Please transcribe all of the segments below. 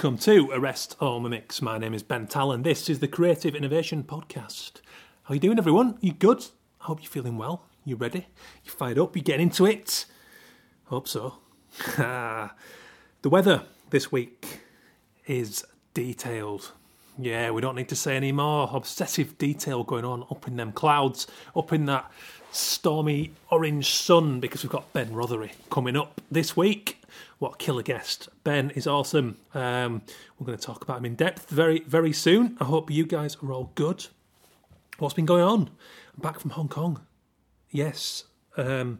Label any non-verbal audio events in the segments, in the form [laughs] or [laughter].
Welcome to Arrest Mimics. My name is Ben Tallon. This is the Creative Innovation Podcast. How you doing, everyone? You good? I hope you're feeling well. You ready? You fired up? You getting into it? Hope so. [laughs] the weather this week is detailed. Yeah, we don't need to say any more. Obsessive detail going on up in them clouds, up in that stormy orange sun, because we've got Ben Rothery coming up this week. What a killer guest. Ben is awesome. Um, we're going to talk about him in depth very, very soon. I hope you guys are all good. What's been going on? I'm back from Hong Kong. Yes. Um,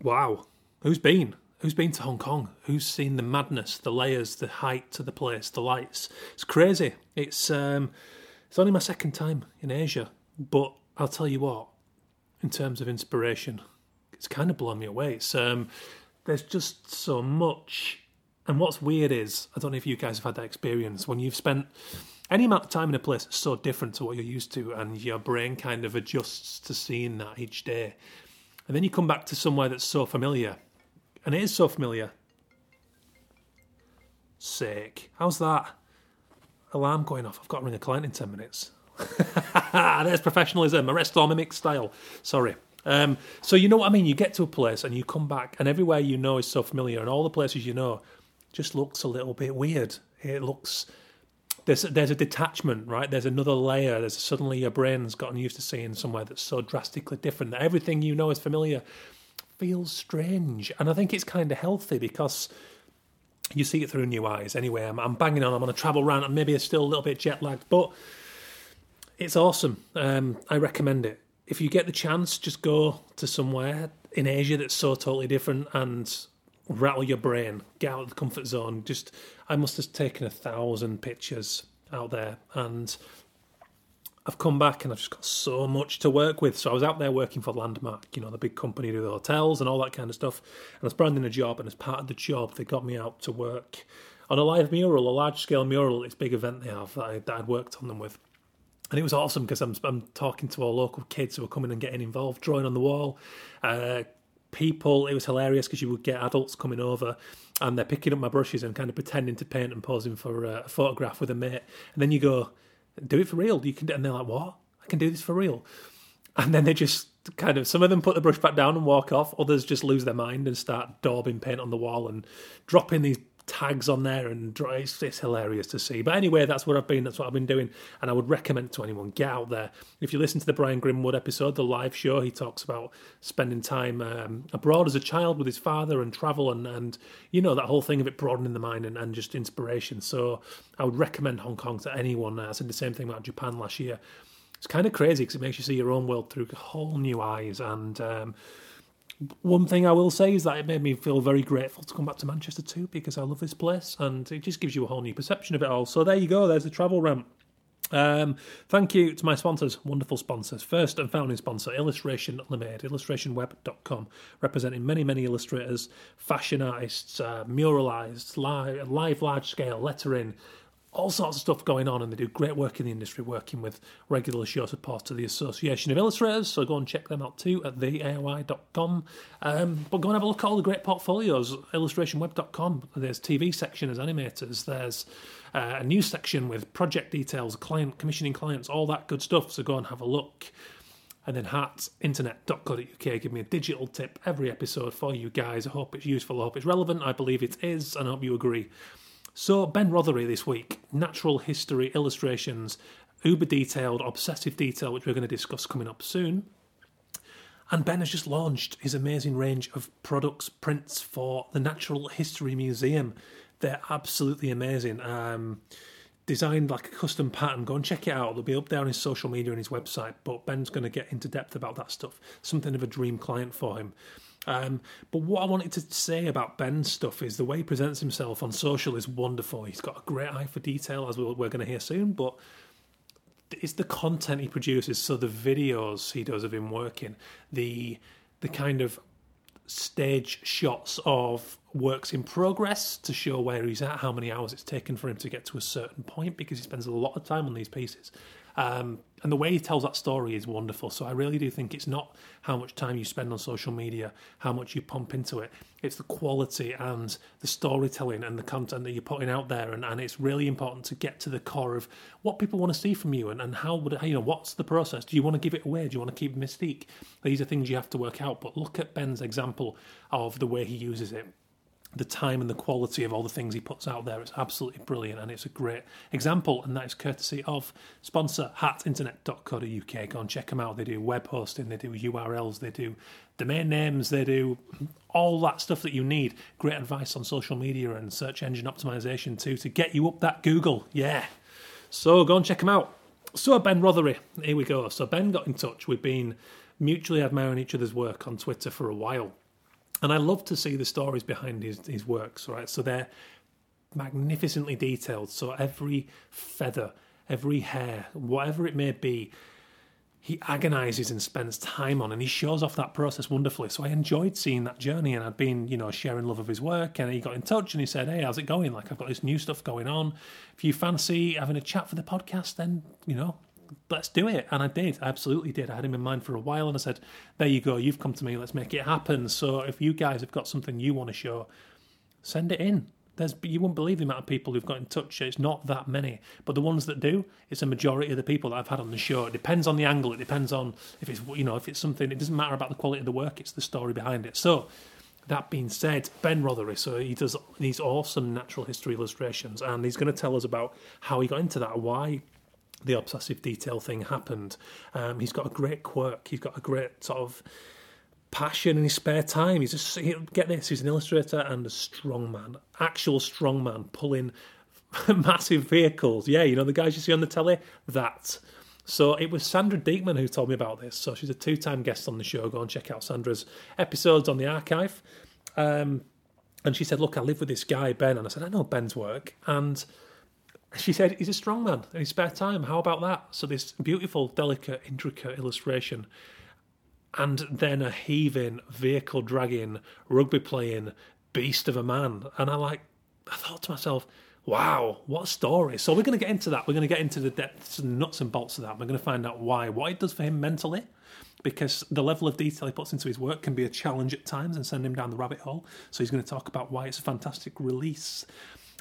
wow. Who's been? Who's been to Hong Kong? Who's seen the madness, the layers, the height to the place, the lights? It's crazy. It's um, it's only my second time in Asia, but I'll tell you what. In terms of inspiration, it's kind of blown me away. It's um, there's just so much. And what's weird is, I don't know if you guys have had that experience when you've spent any amount of time in a place so different to what you're used to, and your brain kind of adjusts to seeing that each day. And then you come back to somewhere that's so familiar, and it is so familiar. Sick. How's that? Alarm going off. I've got to ring a client in 10 minutes. [laughs] There's professionalism, arrest or mimic style. Sorry. Um, so you know what I mean? You get to a place and you come back, and everywhere you know is so familiar, and all the places you know just looks a little bit weird. It looks there's there's a detachment, right? There's another layer. There's suddenly your brain's gotten used to seeing somewhere that's so drastically different that everything you know is familiar feels strange, and I think it's kind of healthy because you see it through new eyes. Anyway, I'm, I'm banging on. I'm on a travel rant, and maybe it's still a little bit jet lagged, but it's awesome. Um, I recommend it if you get the chance, just go to somewhere in Asia that's so totally different and rattle your brain, get out of the comfort zone. Just, I must have taken a thousand pictures out there, and I've come back and I've just got so much to work with. So I was out there working for Landmark, you know, the big company do the hotels and all that kind of stuff. And I was branding a job, and as part of the job, they got me out to work on a live mural, a large scale mural. It's big event they have that, I, that I'd worked on them with and it was awesome because I'm I'm talking to our local kids who are coming and getting involved, drawing on the wall. Uh, people, it was hilarious because you would get adults coming over and they're picking up my brushes and kind of pretending to paint and posing for a, a photograph with a mate. And then you go, "Do it for real." You can, and they're like, "What? I can do this for real." And then they just kind of some of them put the brush back down and walk off. Others just lose their mind and start daubing paint on the wall and dropping these tags on there, and it's, it's hilarious to see. But anyway, that's what I've been. That's what I've been doing, and I would recommend to anyone get out there. If you listen to the Brian Grimwood episode, the live show, he talks about spending time um, abroad as a child with his father and travel, and and you know that whole thing of it broadening the mind and, and just inspiration. So I would recommend Hong Kong to anyone. I said the same thing about Japan last year. It's kind of crazy because it makes you see your own world through whole new eyes and. Um, one thing I will say is that it made me feel very grateful to come back to Manchester too because I love this place and it just gives you a whole new perception of it all. So there you go, there's the travel ramp. Um, thank you to my sponsors, wonderful sponsors. First and founding sponsor, Illustration Limited, illustrationweb.com, representing many, many illustrators, fashion artists, uh, muralized, live, live large scale lettering, all sorts of stuff going on, and they do great work in the industry, working with regular show support to the Association of Illustrators. So go and check them out too at theaoi.com. Um, but go and have a look at all the great portfolios. Illustrationweb.com. There's TV section as animators. There's uh, a news section with project details, client commissioning clients, all that good stuff. So go and have a look. And then heartinternet.co.uk give me a digital tip every episode for you guys. I hope it's useful. I hope it's relevant. I believe it is, and I hope you agree. So, Ben Rothery this week, natural history illustrations, uber detailed, obsessive detail, which we're going to discuss coming up soon. And Ben has just launched his amazing range of products, prints for the Natural History Museum. They're absolutely amazing. Um, designed like a custom pattern. Go and check it out. They'll be up there on his social media and his website. But Ben's going to get into depth about that stuff. Something of a dream client for him. Um, but what I wanted to say about Ben's stuff is the way he presents himself on social is wonderful. He's got a great eye for detail, as we're going to hear soon. But it's the content he produces, so the videos he does of him working, the the kind of stage shots of works in progress to show where he's at, how many hours it's taken for him to get to a certain point, because he spends a lot of time on these pieces. Um, and the way he tells that story is wonderful. So I really do think it's not how much time you spend on social media, how much you pump into it. It's the quality and the storytelling and the content that you're putting out there. And, and it's really important to get to the core of what people want to see from you and, and how would you know what's the process? Do you want to give it away? Do you want to keep mystique? These are things you have to work out. But look at Ben's example of the way he uses it the time and the quality of all the things he puts out there. It's absolutely brilliant and it's a great example. And that is courtesy of sponsor heartinternet.co.uk. Go and check them out. They do web hosting, they do URLs, they do domain names, they do all that stuff that you need. Great advice on social media and search engine optimization too to get you up that Google. Yeah. So go and check them out. So Ben Rothery, here we go. So Ben got in touch. We've been mutually admiring each other's work on Twitter for a while and I love to see the stories behind his, his works, right? So they're magnificently detailed. So every feather, every hair, whatever it may be, he agonizes and spends time on, and he shows off that process wonderfully. So I enjoyed seeing that journey, and I'd been, you know, sharing love of his work. And he got in touch and he said, "Hey, how's it going? Like, I've got this new stuff going on. If you fancy having a chat for the podcast, then you know, let's do it. And I did. I absolutely did. I had him in mind for a while and I said, there you go. You've come to me. Let's make it happen. So if you guys have got something you want to show, send it in. There's, you won't believe the amount of people who've got in touch. It's not that many, but the ones that do, it's a majority of the people that I've had on the show. It depends on the angle. It depends on if it's you know if it's something. It doesn't matter about the quality of the work. It's the story behind it. So that being said, Ben Rothery, so he does these awesome natural history illustrations, and he's going to tell us about how he got into that, why the obsessive detail thing happened. Um, he's got a great quirk. He's got a great sort of passion in his spare time. He's just get this. He's an illustrator and a strongman, actual strongman, pulling [laughs] massive vehicles. Yeah, you know the guys you see on the telly. That. So it was Sandra Dieckmann who told me about this. So she's a two-time guest on the show. Go and check out Sandra's episodes on the archive. Um, and she said, "Look, I live with this guy Ben," and I said, "I know Ben's work." And she said he's a strong man in his spare time. How about that? So this beautiful, delicate, intricate illustration, and then a heaving, vehicle dragging, rugby playing beast of a man. And I like, I thought to myself, wow, what a story. So we're going to get into that. We're going to get into the depths and nuts and bolts of that. We're going to find out why, what it does for him mentally, because the level of detail he puts into his work can be a challenge at times and send him down the rabbit hole. So he's going to talk about why it's a fantastic release.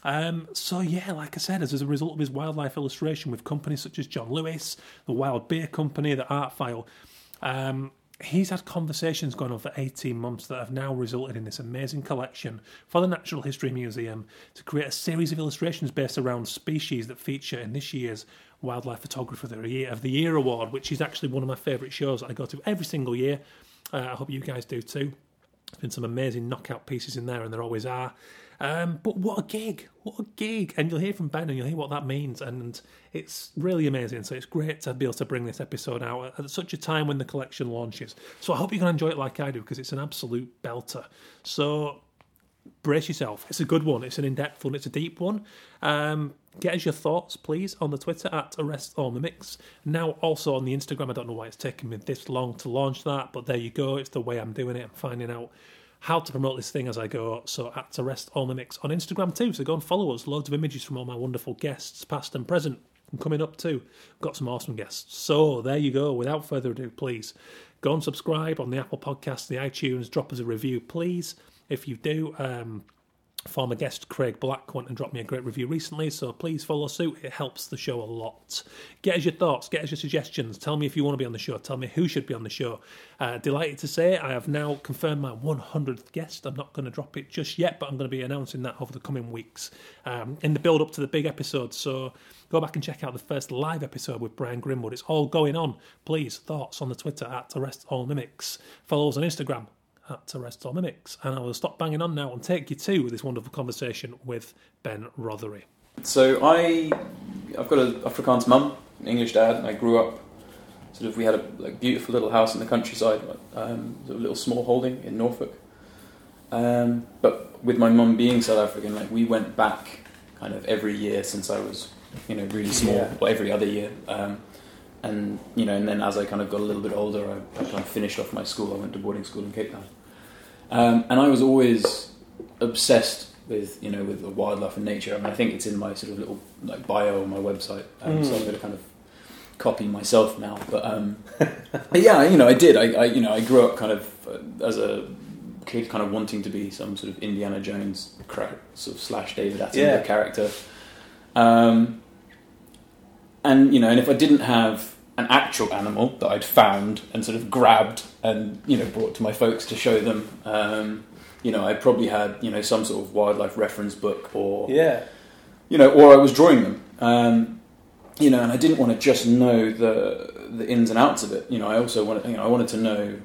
Um, so yeah, like I said, as, as a result of his wildlife illustration with companies such as John Lewis, the Wild Beer Company, the Artfile, um, he's had conversations going on for 18 months that have now resulted in this amazing collection for the Natural History Museum to create a series of illustrations based around species that feature in this year's Wildlife Photographer of the Year, of the Year Award, which is actually one of my favourite shows that I go to every single year. Uh, I hope you guys do too. There's been some amazing knockout pieces in there, and there always are. Um, but what a gig! What a gig! And you'll hear from Ben and you'll hear what that means. And it's really amazing. So it's great to be able to bring this episode out at such a time when the collection launches. So I hope you can enjoy it like I do because it's an absolute belter. So brace yourself. It's a good one. It's an in-depth one. It's a deep one. Um, get us your thoughts, please, on the Twitter at Arrest All Mimics. Now also on the Instagram. I don't know why it's taken me this long to launch that, but there you go. It's the way I'm doing it. I'm finding out how to promote this thing as I go. So at Arrest All Mimics on Instagram too. So go and follow us. Loads of images from all my wonderful guests, past and present, and coming up too. Got some awesome guests. So there you go. Without further ado, please go and subscribe on the Apple Podcast, the iTunes. Drop us a review, please. If you do, um, Former guest Craig Black went and dropped me a great review recently, so please follow suit. It helps the show a lot. Get us your thoughts, get us your suggestions. Tell me if you want to be on the show. Tell me who should be on the show. Uh, delighted to say I have now confirmed my 100th guest. I'm not going to drop it just yet, but I'm going to be announcing that over the coming weeks um, in the build up to the big episode. So go back and check out the first live episode with Brian Grimwood. It's all going on. Please, thoughts on the Twitter at Arrest All Mimics. Follow us on Instagram at Arrest All Mimics. And I will stop banging on now and take you to this wonderful conversation with Ben Rothery. So I, I've got an Afrikaans mum, an English dad, and I grew up. Sort of, we had a like, beautiful little house in the countryside, um, a little small holding in Norfolk. Um, but with my mum being South African, like we went back kind of every year since I was, you know, really small, yeah. or every other year. Um, and you know, and then as I kind of got a little bit older, I, I kind of finished off my school. I went to boarding school in Cape Town, um, and I was always obsessed with you know with the wildlife and nature. I mean, I think it's in my sort of little like bio on my website, um, mm. so I'm going to kind of copy myself now, but, um, [laughs] but yeah, you know, I did. I, I, you know, I grew up kind of uh, as a kid, kind of wanting to be some sort of Indiana Jones cra- sort of slash David Attenborough Yeah. character. Um, and you know, and if I didn't have an actual animal that I'd found and sort of grabbed and you know brought to my folks to show them, um, you know, I probably had you know some sort of wildlife reference book or Yeah. you know, or I was drawing them. Um, you know, and I didn't want to just know the the ins and outs of it. You know, I also wanted, you know, I wanted to know,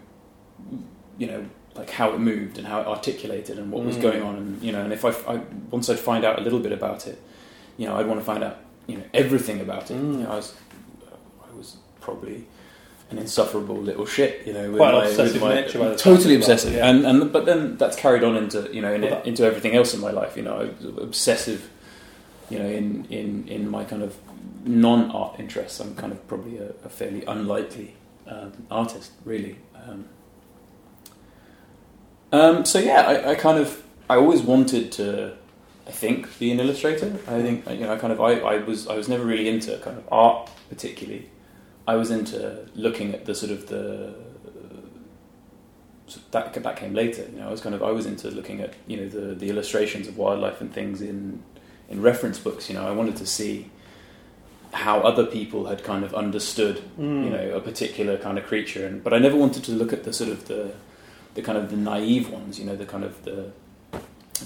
you know, like how it moved and how it articulated and what was Mm. going on. And you know, and if I, I once I'd find out a little bit about it, you know, I'd want to find out, you know, everything about it. Mm. You know, I was, was probably an insufferable little shit. You know, with Quite my- obsessive my- nature totally obsessive. yeah. And and but then that's carried on into you know in, Well, into everything else in my life. You know, I was obsessive you know, in, in, in my kind of non art interests, I'm kind of probably a, a fairly unlikely um, artist, really. Um, um, so yeah, I, I kind of I always wanted to, I think, be an illustrator. I think you know, I kind of I, I was I was never really into kind of art particularly. I was into looking at the sort of the so that that came later. You know, I was kind of I was into looking at you know the the illustrations of wildlife and things in in reference books. You know, I wanted to see how other people had kind of understood Mm. you know a particular kind of creature, and but I never wanted to look at the sort of the the kind of the naive ones. You know, the kind of the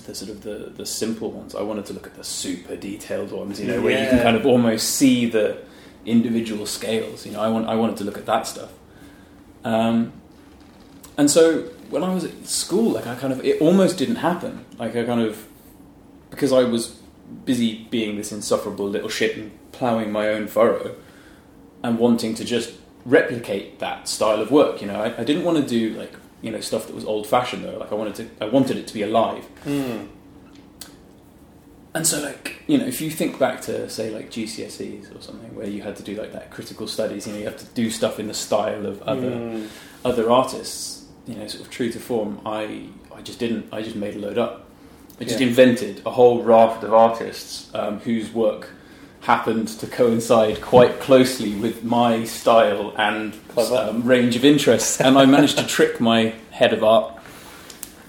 the sort of the the simple ones. I wanted to look at the super detailed ones. You know, where you can kind of almost see the individual scales. You know, I want I wanted to look at that stuff. Um, and so when I was at school, like I kind of it almost didn't happen. Like I kind of because I was busy being this insufferable little shit and ploughing my own furrow and wanting to just replicate that style of work. You know, I, I didn't want to do like you know stuff that was old fashioned though. Like I wanted to I wanted it to be alive. Mm. And so, like, you know, if you think back to, say, like GCSEs or something, where you had to do like that critical studies, you know, you have to do stuff in the style of other Mm. other artists, you know, sort of true to form. I I just didn't. I just made a load up. I just Yeah. invented a whole raft of artists um, whose work happened to coincide quite closely with my style and um, range of interests, and I managed to trick my head of art.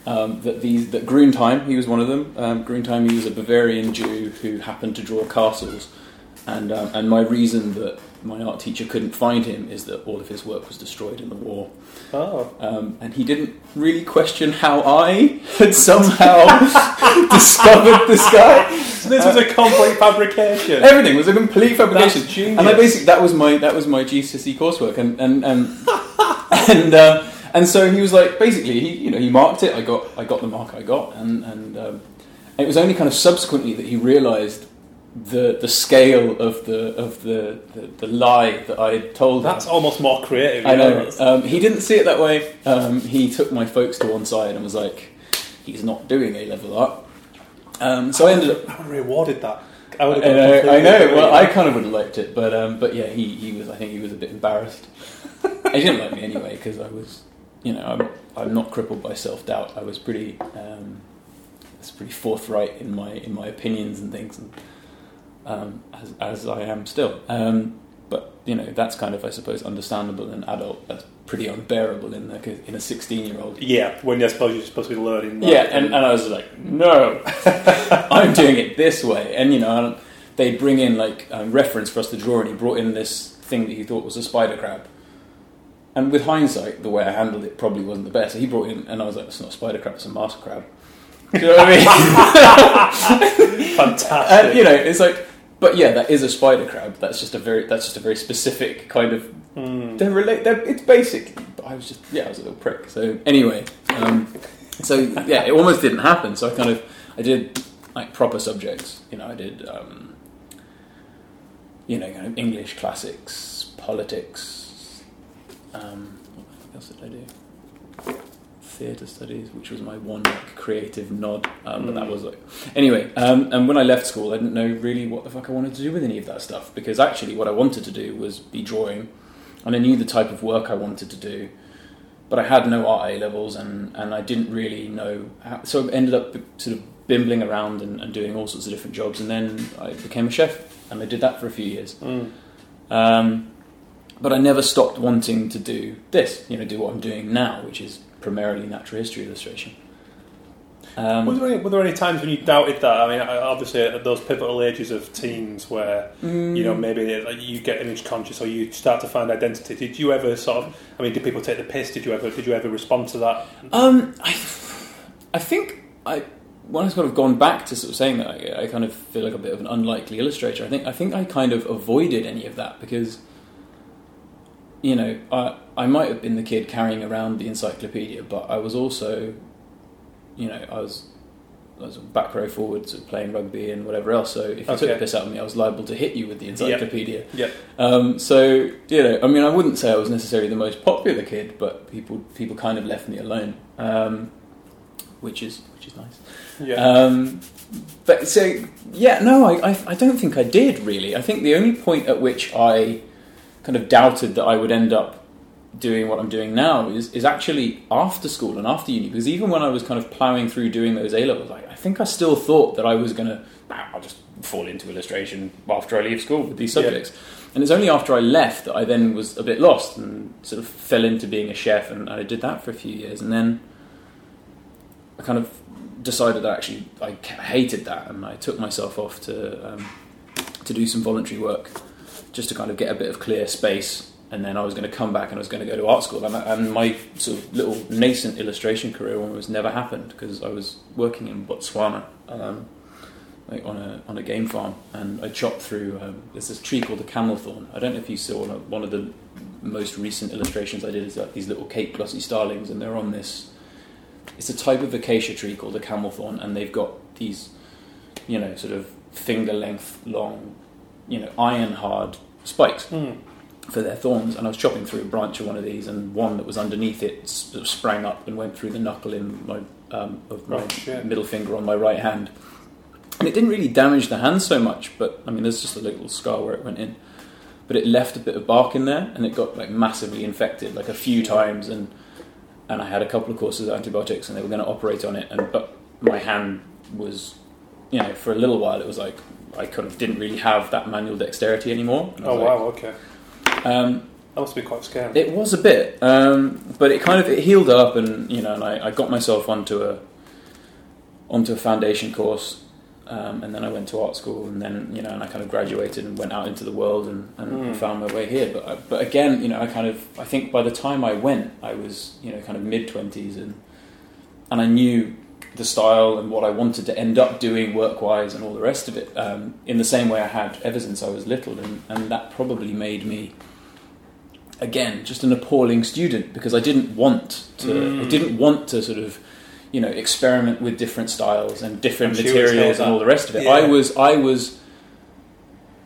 Um, that these that Gruntheim, he was one of them. Um, Gruntheim, he was a Bavarian Jew who happened to draw castles, and um, and my reason that my art teacher couldn't find him is that all of his work was destroyed in the war. Oh. Um, and he didn't really question how I had somehow [laughs] discovered this guy. So this was a complete fabrication. Everything was a complete fabrication. That's genius. And I basically that was my that was my GCSE coursework, and and and [laughs] and, uh, and so he was like basically he you know he marked it. I got I got the mark I got, and and um, it was only kind of subsequently that he realised the the scale of the of the the, the lie that I had told him. That's almost more creative. I know. Um, he didn't see it that way. Um, he took my folks to one side and was like, "He's not doing A level art." Um, so I ended up. I rewarded that. I would I have. know. I know. Well. I kind of would have liked it, but um, but yeah, he, he was. I think he was a bit embarrassed. [laughs] he didn't like me anyway because I was, you know, I'm I'm not crippled by self doubt. I was pretty. Um, I was pretty forthright in my in my opinions and things, and um, as as I am still. Um, but you know, that's kind of I suppose understandable in an adult. That's pretty unbearable in the, in a sixteen year old. Yeah, when I suppose you're supposed to be learning. Yeah, and, and I was like, no, [laughs] I'm doing it this way. And, you know, they'd bring in, like, um, reference for us to draw, and he brought in this thing that he thought was a spider crab. And with hindsight, the way I handled it probably wasn't the best. So he brought in, and I was like, it's not a spider crab, it's a master crab. Do you know what I mean? [laughs] fantastic. and, you know, it's like, but yeah, that is a spider crab. That's just a very, that's just a very specific kind of Mm. they're relate. They're, it's basic. But I was just yeah, I was a little prick. So anyway, um, so yeah, it almost didn't happen. So I kind of I did like proper subjects. You know, I did um, you know kind of English classics, politics. Um, what else did I do? Theatre studies, which was my one like creative nod, um, but that Mm. was like anyway. Um, and when I left school, I didn't know really what the fuck I wanted to do with any of that stuff because actually, what I wanted to do was be drawing and I knew the type of work I wanted to do, but I had no art A levels, and, and I didn't really know. How, so I ended up sort of bimbling around and, and doing all sorts of different jobs, and then I became a chef, and I did that for a few years. Mm. Um, but I never stopped wanting to do this. You know, do what I'm doing now, which is primarily natural history illustration. Um, were, there any, were there any times when you doubted that? I mean, obviously at those pivotal ages of teens where you know maybe you get image conscious or you start to find identity. Did you ever sort of? I mean, did people take the piss? Did you ever? Did you ever respond to that? Um, I, I think I when I've sort of gone back to sort of saying that, I, I kind of feel like a bit of an unlikely illustrator. I think I think I kind of avoided any of that because, you know, I I might have been the kid carrying around the encyclopedia, but I was also, you know, I was. I was back row forward, sort of playing rugby and whatever else. So if you took Okay. the piss out of me, I was liable to hit you with the encyclopedia. Yeah. Um, so you know, I mean, I wouldn't say I was necessarily the most popular kid, but people people kind of left me alone, um, which is which is nice. Yeah. Um, but so yeah, no, I, I I don't think I did really. I think the only point at which I kind of doubted that I would end up doing what I'm doing now is, is actually after school and after uni. Because even when I was kind of ploughing through doing those A levels, I, I think I still thought that I was going to, I'll just fall into illustration after I leave school with these Yeah. subjects. And it's only after I left that I then was a bit lost and sort of fell into being a chef, and I did that for a few years, and then I kind of decided that actually I hated that, and I took myself off to um, to do some voluntary work, just to kind of get a bit of clear space, and then I was going to come back and I was going to go to art school, and, and my sort of little nascent illustration career almost never happened because I was working in Botswana. Um, like on a on a game farm, and I chopped through. Um, there's this tree called the camel thorn. I don't know if you saw one of, the most recent illustrations I did. Is like these little Cape glossy starlings, and they're on this. It's a type of acacia tree called the camel thorn, and they've got these, you know, sort of finger length long, you know, iron hard spikes Hmm. for their thorns. And I was chopping through a branch of one of these, and one that was underneath it sort of sprang up and went through the knuckle in my um, of my Oh, middle finger on my right hand. And it didn't really damage the hand so much, but I mean, there's just a little scar where it went in. But it left a bit of bark in there, and it got like massively infected, like a few times. And and I had a couple of courses of antibiotics, and they were going to operate on it. And but my hand was, you know, for a little while, it was like I kind of didn't really have that manual dexterity anymore. Oh was wow. Okay. Um, That must be quite scary. it was a bit, um, but it kind of it healed up, and you know, and I, I got myself onto a onto a foundation course, um, and then I went to art school, and then you know, and I kind of graduated and went out into the world and, and Mm. found my way here. But I, but again, you know, I kind of I think by the time I went, I was you know kind of mid twenties, and and I knew the style and what I wanted to end up doing work wise and all the rest of it um, in the same way I had ever since I was little, and, and that probably made me again just an appalling student because I didn't want to I Mm. didn't want to sort of you know experiment with different styles and different it's materials and all the rest of it. Yeah. I was I was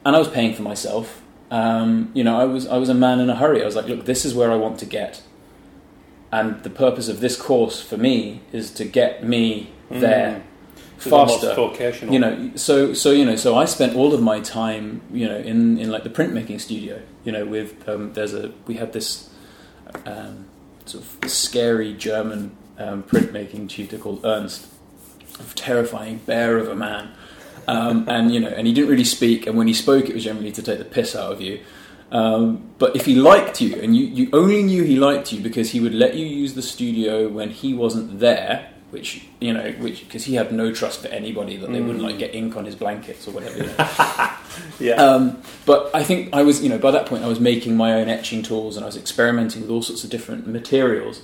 and I was paying for myself. Um, you know, I was I was a man in a hurry. I was like, look, this is where I want to get, and the purpose of this course for me is to get me there Mm. So faster. you know so so you know so i spent all of my time you know in in like the printmaking studio you know with um, there's a we had this um, sort of scary german um, printmaking tutor called ernst a terrifying bear of a man. Um, and you know and he didn't really speak and when he spoke it was generally to take the piss out of you um, but if he liked you and you, you only knew he liked you because he would let you use the studio when he wasn't there which you know which because he had no trust for anybody that they wouldn't like get ink on his blankets or whatever you [laughs] know. yeah. Um, but I think I was, you know, by that point I was making my own etching tools and I was experimenting with all sorts of different materials.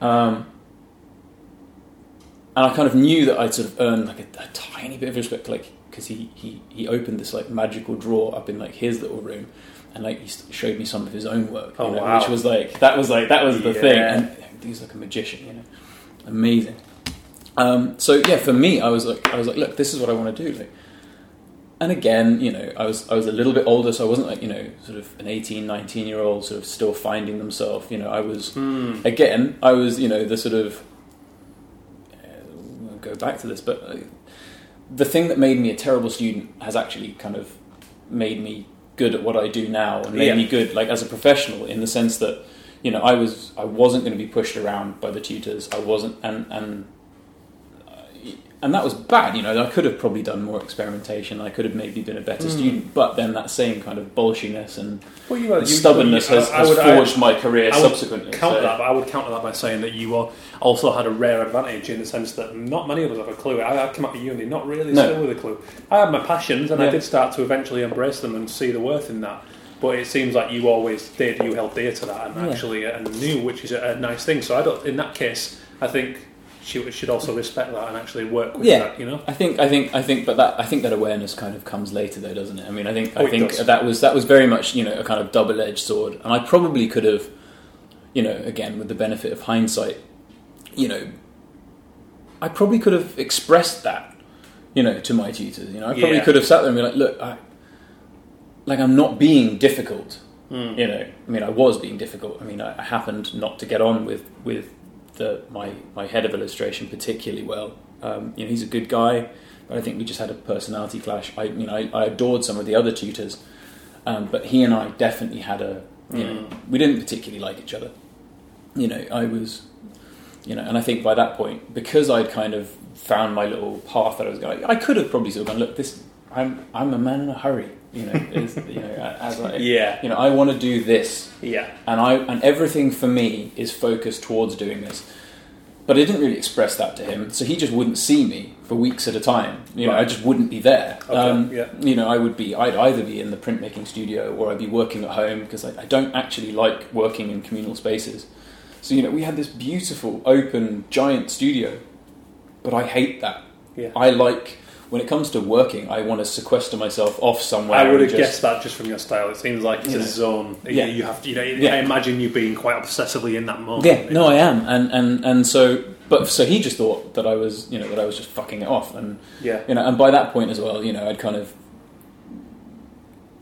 Um, and I kind of knew that I'd sort of earned like a, a tiny bit of respect, like because he, he he opened this like magical drawer up in like his little room, and like he showed me some of his own work, Oh, know, wow. which was like that was like that was the thing, and he's like a magician, you know, amazing. Um, so yeah, for me, I was like, I was like, look, this is what I want to do. Like, and again, you know, I was I was a little bit older, so I wasn't like you know, sort of an 18, 19 year old, sort of still finding themselves. You know, I was Hmm. again, I was you know the sort of uh, go back to this, but uh, the thing that made me a terrible student has actually kind of made me good at what I do now and made Yeah. me good like as a professional in the sense that you know I was I wasn't going to be pushed around by the tutors. I wasn't and and and that was bad. You know, I could have probably done more experimentation. I could have maybe been a better student. But then that same kind of bolshiness and Well, you, you, stubbornness you- has, I has would- forged my career I would subsequently. counter so- that, I would counter that by saying that you al- also had a rare advantage in the sense that not many of us have a clue. I, I came out of uni not really No. still with a clue. I had my passions, and I did start to eventually embrace them and see the worth in that. But it seems like you always did. You held dear to that and Yeah. actually uh, and knew, which is a, a nice thing. So I don't. In that case, I think she should also respect that and actually work with Yeah. that. You know. I think, I think, I think, but that I think that awareness kind of comes later, though, doesn't it? I mean, I think, Oh, I think does. that was that was very much you know a kind of double-edged sword, and I probably could have, you know, again with the benefit of hindsight, you know, I probably could have expressed that, you know, to my tutors. You know, I probably Yeah. could have sat there and be like, look, I, like I'm not being difficult. Mm. You know, I mean, I was being difficult. I mean, I, I happened not to get on with with the my my head of illustration particularly well. Um, you know, he's a good guy, but I think we just had a personality clash. I, you know, I, I adored some of the other tutors, um, but he and I definitely had a, you know, we didn't particularly like each other. You know, I was, you know, and I think by that point, because I'd kind of found my little path that I was going, I could have probably sort of gone, look, this, I'm, I'm a man in a hurry. You know, is, you know, as I, [laughs] Yeah. you know, I want to do this, Yeah. and I and everything for me is focused towards doing this. But I didn't really express that to him, so he just wouldn't see me for weeks at a time. You know, I just wouldn't be there. Okay, um, yeah. You know, I would be. I'd either be in the printmaking studio or I'd be working at home because I, I don't actually like working in communal spaces. So you know, we had this beautiful, open, giant studio, but I hate that. Yeah. I like when it comes to working, I want to sequester myself off somewhere. I would have just- guessed that just from your style. It seems like it's a know. zone. Yeah. You have to. You know. Yeah. I imagine you being quite obsessively in that moment. Yeah, no, I am, and and and so, but so he just thought that I was, you know, that I was just fucking it off, and Yeah. you know, and by that point as well, you know, I'd kind of,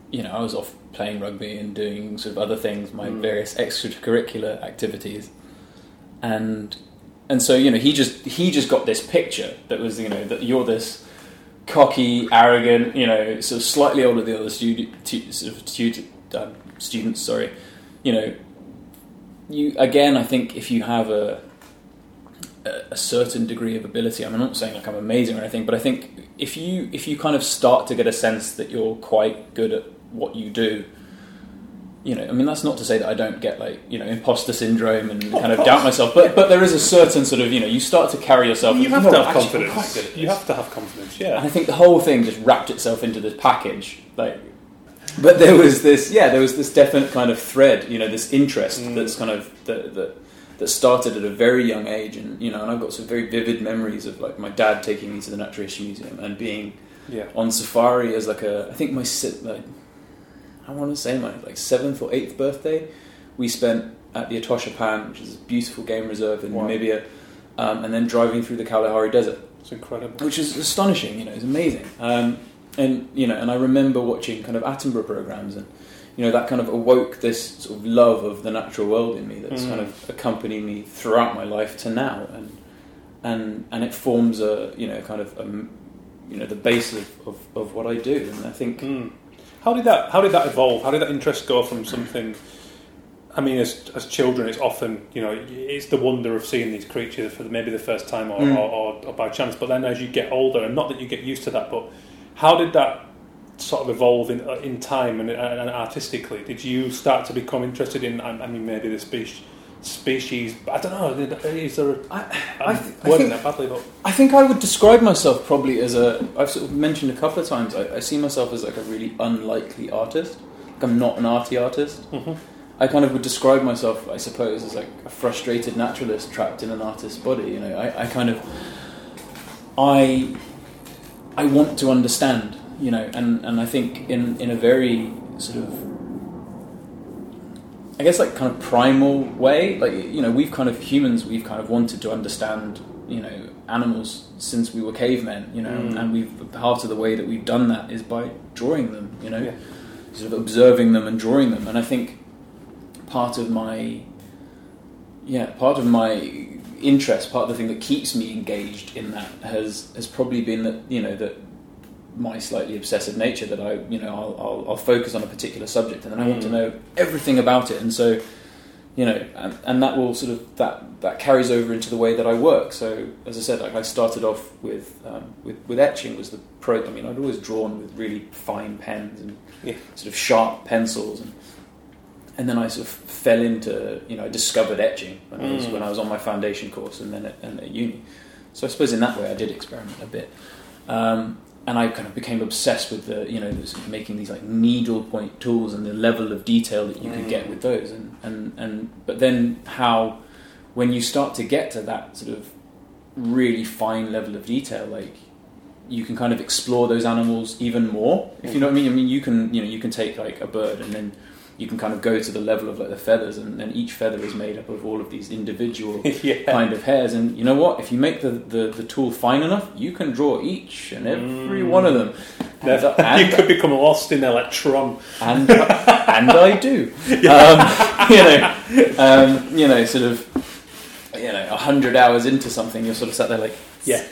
you know, I was off playing rugby and doing sort of other things, my Mm. various extracurricular activities, and and so you know, he just he just got this picture that was, you know, that you're this cocky, arrogant, you know, sort of slightly older than the other tu- sort of tutor, um, students, sorry, you know, you again, I think if you have a a a certain degree of ability, I mean, I'm not saying like I'm amazing or anything, but I think if you if you kind of start to get a sense that you're quite good at what you do, you know, I mean, that's not to say that I don't get like you know imposter syndrome and kind of doubt myself, but but there is a certain sort of you know you start to carry yourself. You have to "Oh, have actually, confidence. quite good at You have to have confidence. Yeah, and I think the whole thing just wrapped itself into this package, like. But there was this, yeah, there was this definite kind of thread, you know, this interest Mm. that's kind of that, that that started at a very young age, and you know, and I've got some very vivid memories of like my dad taking me to the Natural History Museum and being Yeah. on safari as like a, I think my like, I want to say my like seventh or eighth birthday, we spent at the Etosha Pan, which is a beautiful game reserve in Wow. Namibia, um, and then driving through the Kalahari Desert It's incredible. which is astonishing. You know, it's amazing. Um, and you know, and I remember watching kind of Attenborough programs, and you know that kind of awoke this sort of love of the natural world in me that's Mm. kind of accompanied me throughout my life to now, and and and it forms a you know kind of a, you know the base of, of, of what I do, and I think Mm. How did that? How did that evolve? How did that interest go from something? I mean, as as children, it's often you know it's the wonder of seeing these creatures for maybe the first time or, Mm. or, or, or by chance. But then as you get older, and not that you get used to that, but how did that sort of evolve in uh, in time and, and, artistically? Did you start to become interested in? I I mean, maybe the species. Species, I don't know. Is there? A, I, I, th- I think that badly, but I think I would describe myself probably as a. I've sort of mentioned a couple of times. I, I see myself as like a really unlikely artist. Like I'm not an arty artist. Mhm. I kind of would describe myself, I suppose, as like a frustrated naturalist trapped in an artist's body. You know, I, I kind of, I, I want to understand. You know, and, and I think in in a very sort of I guess like kind of primal way. Like you know, we've kind of humans. We've kind of wanted to understand you know animals since we were cavemen. You know, Mm. and we've part of the way that we've done that is by drawing them. You know, Yeah. sort of observing them and drawing them. And I think part of my yeah, part of my interest, part of the thing that keeps me engaged in that has has probably been that you know that my slightly obsessive nature that I you know I'll, I'll, I'll focus on a particular subject and then I want to Mm. know everything about it and so you know, and, and that will sort of that that carries over into the way that I work. So as I said, like I started off with um, with, with etching was the pro. I mean, I'd always drawn with really fine pens and Yeah. sort of sharp pencils, and and then I sort of fell into you know I discovered etching when I was Mm. when I was on my foundation course and then at, and at uni. So I suppose in that way I did experiment a bit. Um, and I kind of became obsessed with the, you know, the sort of making these like needlepoint tools and the level of detail that you could Mm. get with those, and, and and but then how, when you start to get to that sort of really fine level of detail, like you can kind of explore those animals even more. If you know what I mean. I mean, you can, you know, you can take like a bird and then you can kind of go to the level of like the feathers, and then each feather is made up of all of these individual [laughs] yeah. kind of hairs. And you know what? If you make the, the, the tool fine enough, you can draw each and every Mm. one of them. And, [laughs] and, you could become lost in Electron. and, [laughs] and I do. Um, you know, um, you know, sort of, you know, a hundred hours into something, you're sort of sat there like, Yeah.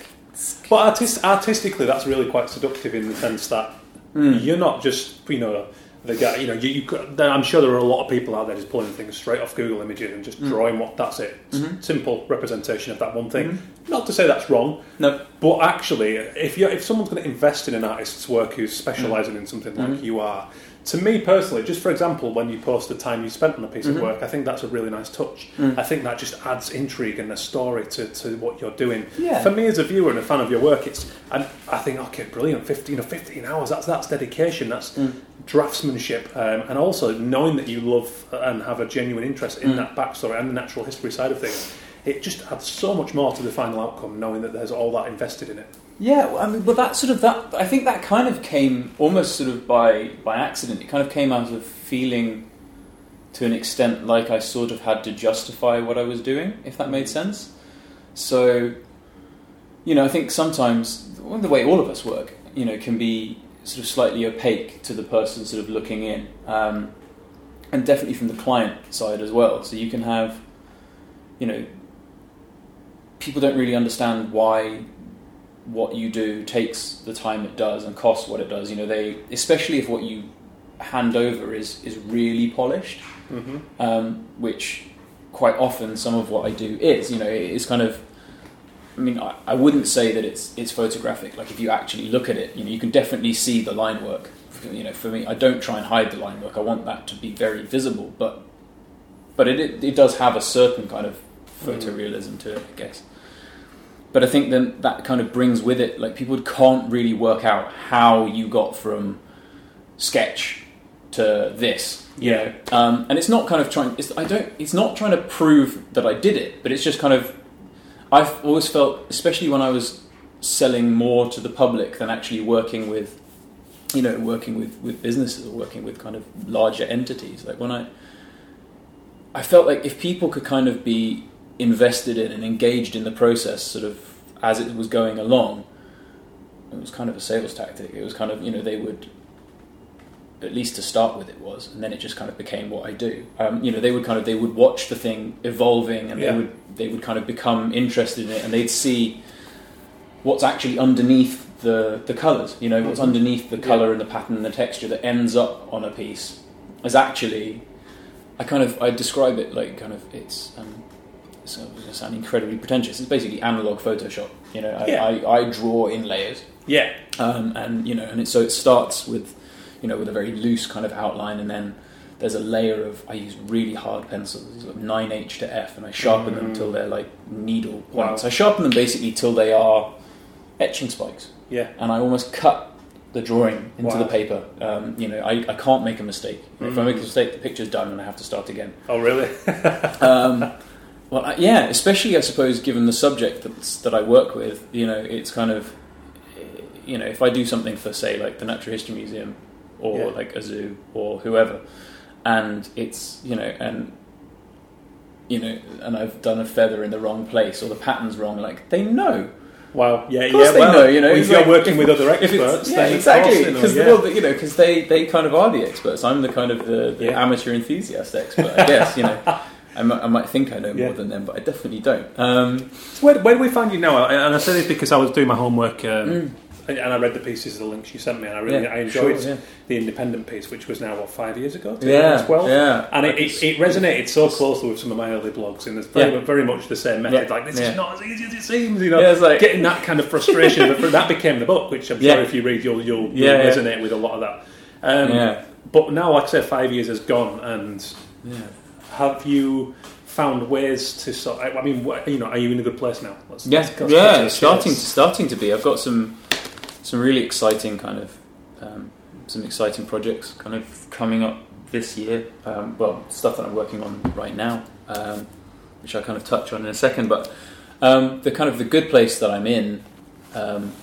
But artist, artistically, that's really quite seductive in the sense that mm, you're not just, you know, the guy. You know, you, you could, I'm sure there are a lot of people out there just pulling things straight off Google Images and just Mm. drawing what that's it. Mhm. Simple representation of that one thing. Mhm. Not to say that's wrong, no, but actually, if you if someone's going to invest in an artist's work who's specialising in something like Mhm. you are, to me personally, just for example, when you post the time you spent on a piece Mhm. of work, I think that's a really nice touch. Mm. I think that just adds intrigue and a story to, to what you're doing. Yeah. For me as a viewer and a fan of your work, it's and I think okay, brilliant, fifteen or fifteen hours. That's that's dedication. That's Mm. draftsmanship, um, and also knowing that you love and have a genuine interest in Mm. that backstory and the natural history side of things. It just adds so much more to the final outcome, knowing that there's all that invested in it. Yeah, well, I mean, well, that sort of that. I think that kind of came almost sort of by by accident. It kind of came out of feeling, to an extent, like I sort of had to justify what I was doing, if that made sense. So, you know, I think sometimes the way all of us work, you know, can be sort of slightly opaque to the person sort of looking in, um, and definitely from the client side as well. So you can have, you know, people don't really understand why what you do takes the time it does and costs what it does. You know, they especially if what you hand over is is really polished, Mm-hmm. um, which quite often some of what I do is. You know, it's kind of. I mean, I, I wouldn't say that it's it's photographic. Like if you actually look at it, you know, you can definitely see the line work. You know, for me, I don't try and hide the line work. I want that to be very visible, but but it it, it does have a certain kind of photorealism to it, I guess. But I think then that kind of brings with it, like people can't really work out how you got from sketch to this, know. Um, and it's not kind of trying. It's, I don't. It's not trying to prove that I did it, but it's just kind of. I've always felt, especially when I was selling more to the public than actually working with, you know, working with with businesses or working with kind of larger entities. Like when I. I felt like if people could kind of be invested in and engaged in the process sort of as it was going along it was kind of a sales tactic it was kind of you know they would at least to start with it was and then it just kind of became what I do um, you know they would kind of they would watch the thing evolving and Yeah. they would they would kind of become interested in it and they'd see what's actually underneath the the colors you know what's Mhm. underneath the Yeah. color and the pattern and the texture that ends up on a piece is actually I kind of I describe it like kind of it's um, it's going to sound incredibly pretentious. It's basically analog Photoshop. You know, I, Yeah. I, I draw in layers, Yeah, um, and you know, and it, so it starts with you know with a very loose kind of outline, and then there's a layer of I use really hard pencils, nine H to F, and I sharpen them Mm. till they're like needle Wow. points. I sharpen them basically till they are etching spikes, yeah, and I almost cut the drawing into Wow. the paper. Um, you know, I, I can't make a mistake. If I Mm. make a mistake, the picture's done, and I have to start again. Oh, really? [laughs] Um, well, I- yeah, especially I suppose given the subject that's, that I work with, you know, it's kind of, you know, if I do something for say like the Natural History Museum or Yeah. like a zoo or whoever, and it's you know and you know and I've done a feather in the wrong place or the pattern's wrong, like they know. wow. Yeah, Of course yeah. they well, know, you know, If you're like- working if- with other experts, yeah, then exactly, they know, because yeah. well, you know, because they, they kind of are the experts. I'm the kind of the, the Yeah. amateur enthusiast expert, I [laughs] guess. You know, I might, I might think I know more Yeah. than them, but I definitely don't. Um, So where, where do we find you now? And I say this because I was doing my homework um, Mm. and I read the pieces of the links you sent me, and I really Yeah, I enjoyed sure, yeah. the independent piece, which was now what five years ago, Yeah, 2012? yeah. and it, it, it resonated so closely with some of my early blogs, and it's very, very much the same method. Like this is not as easy as it seems, you know. Yeah, like- getting that kind of frustration, but that became the book, which I'm sure if you read, you'll you'll, Yeah, you'll yeah. resonate with a lot of that. Um, Yeah. But now, like I say, five years has gone, and Yeah. Have you found ways to sort? I mean, what, you know, are you in a good place now? Let's, Yeah, let's yeah, let's go starting to starting to be. I've got some some really exciting kind of um, some exciting projects kind of coming up this year. Um, well, stuff that I'm working on right now, um, which I'll kind of touch on in a second. But um, the kind of the good place that I'm in, um,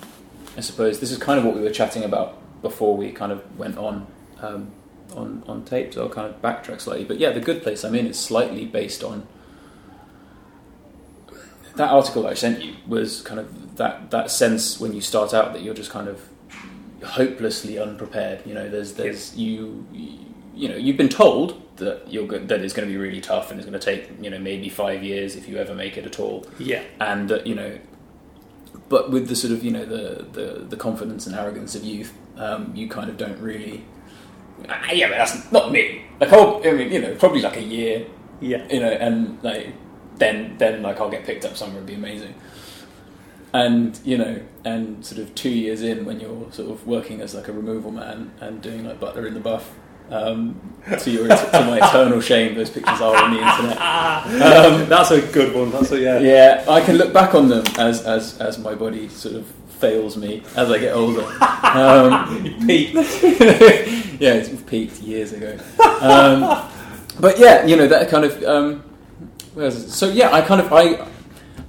I suppose this is kind of what we were chatting about before we kind of went on. On, on tape, so I'll kind of backtrack slightly. But yeah, the good place I'm in is slightly based on that article that I sent you was kind of that that sense when you start out that you're just kind of hopelessly unprepared. You know, there's there's you you know you've been told that you're go- that it's going to be really tough and it's going to take you know maybe five years if you ever make it at all, Yeah, and uh, you know. But with the sort of you know the, the, the confidence and arrogance of youth, um, you kind of don't really. Ah, yeah, but that's not me. Like, oh, I mean, you know, probably like a year, yeah. you know, and like then then like I'll get picked up somewhere and be amazing. And you know, and sort of two years in, when you're sort of working as like a removal man and doing like butler in the buff, um, to your to my eternal shame, those pictures are on the internet. [laughs] Um, That's a good one. That's a yeah. yeah, I can look back on them as as as my body sort of fails me as I get older. [laughs] Um, Pete. [laughs] yeah, it's peaked years ago. Um, but yeah, you know that kind of. Um, where is it? So yeah, I kind of I.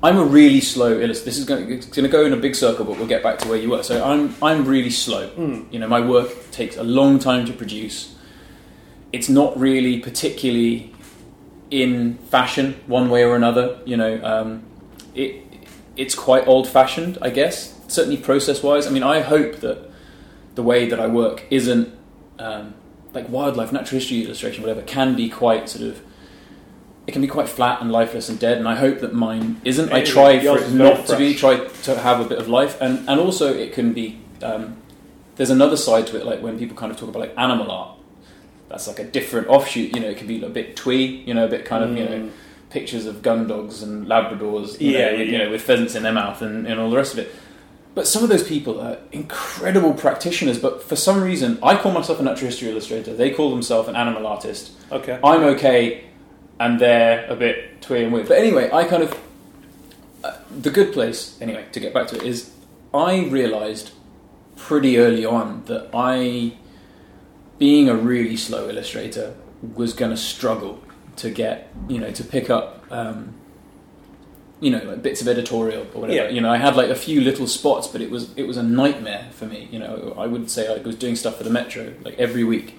I'm a really slow illustrator. This is going, to go in a big circle, but we'll get back to where you were. So I'm I'm really slow. You know, my work takes a long time to produce. It's not really particularly in fashion one way or another. You know, um, it it's quite old fashioned, I guess. Certainly process wise. I mean, I hope that the way that I work isn't um, like wildlife, natural history illustration, whatever, can be quite sort of. It can be quite flat and lifeless and dead, and I hope that mine isn't. I try for it not to be. Try to have a bit of life, and and also it can be. Um, there's another side to it, like when people kind of talk about like animal art. That's like a different offshoot. You know, it can be a bit twee. You know, a bit kind of you know Mm. pictures of gun dogs and Labradors. You Yeah, know, yeah, with, you yeah. know, with pheasants in their mouth and, and all the rest of it. But some of those people are incredible practitioners. But for some reason, I call myself a natural history illustrator. They call themselves an animal artist. Okay. I'm okay, and they're a bit twee and weird. But anyway, I kind of uh, the good place. Anyway, to get back to it is, I realised pretty early on that I, being a really slow illustrator, was going to struggle to get you know to pick up. Um, you know, like bits of editorial or whatever. Yeah. You know, I had like a few little spots, but it was it was a nightmare for me. You know, I would say I was doing stuff for the Metro like every week.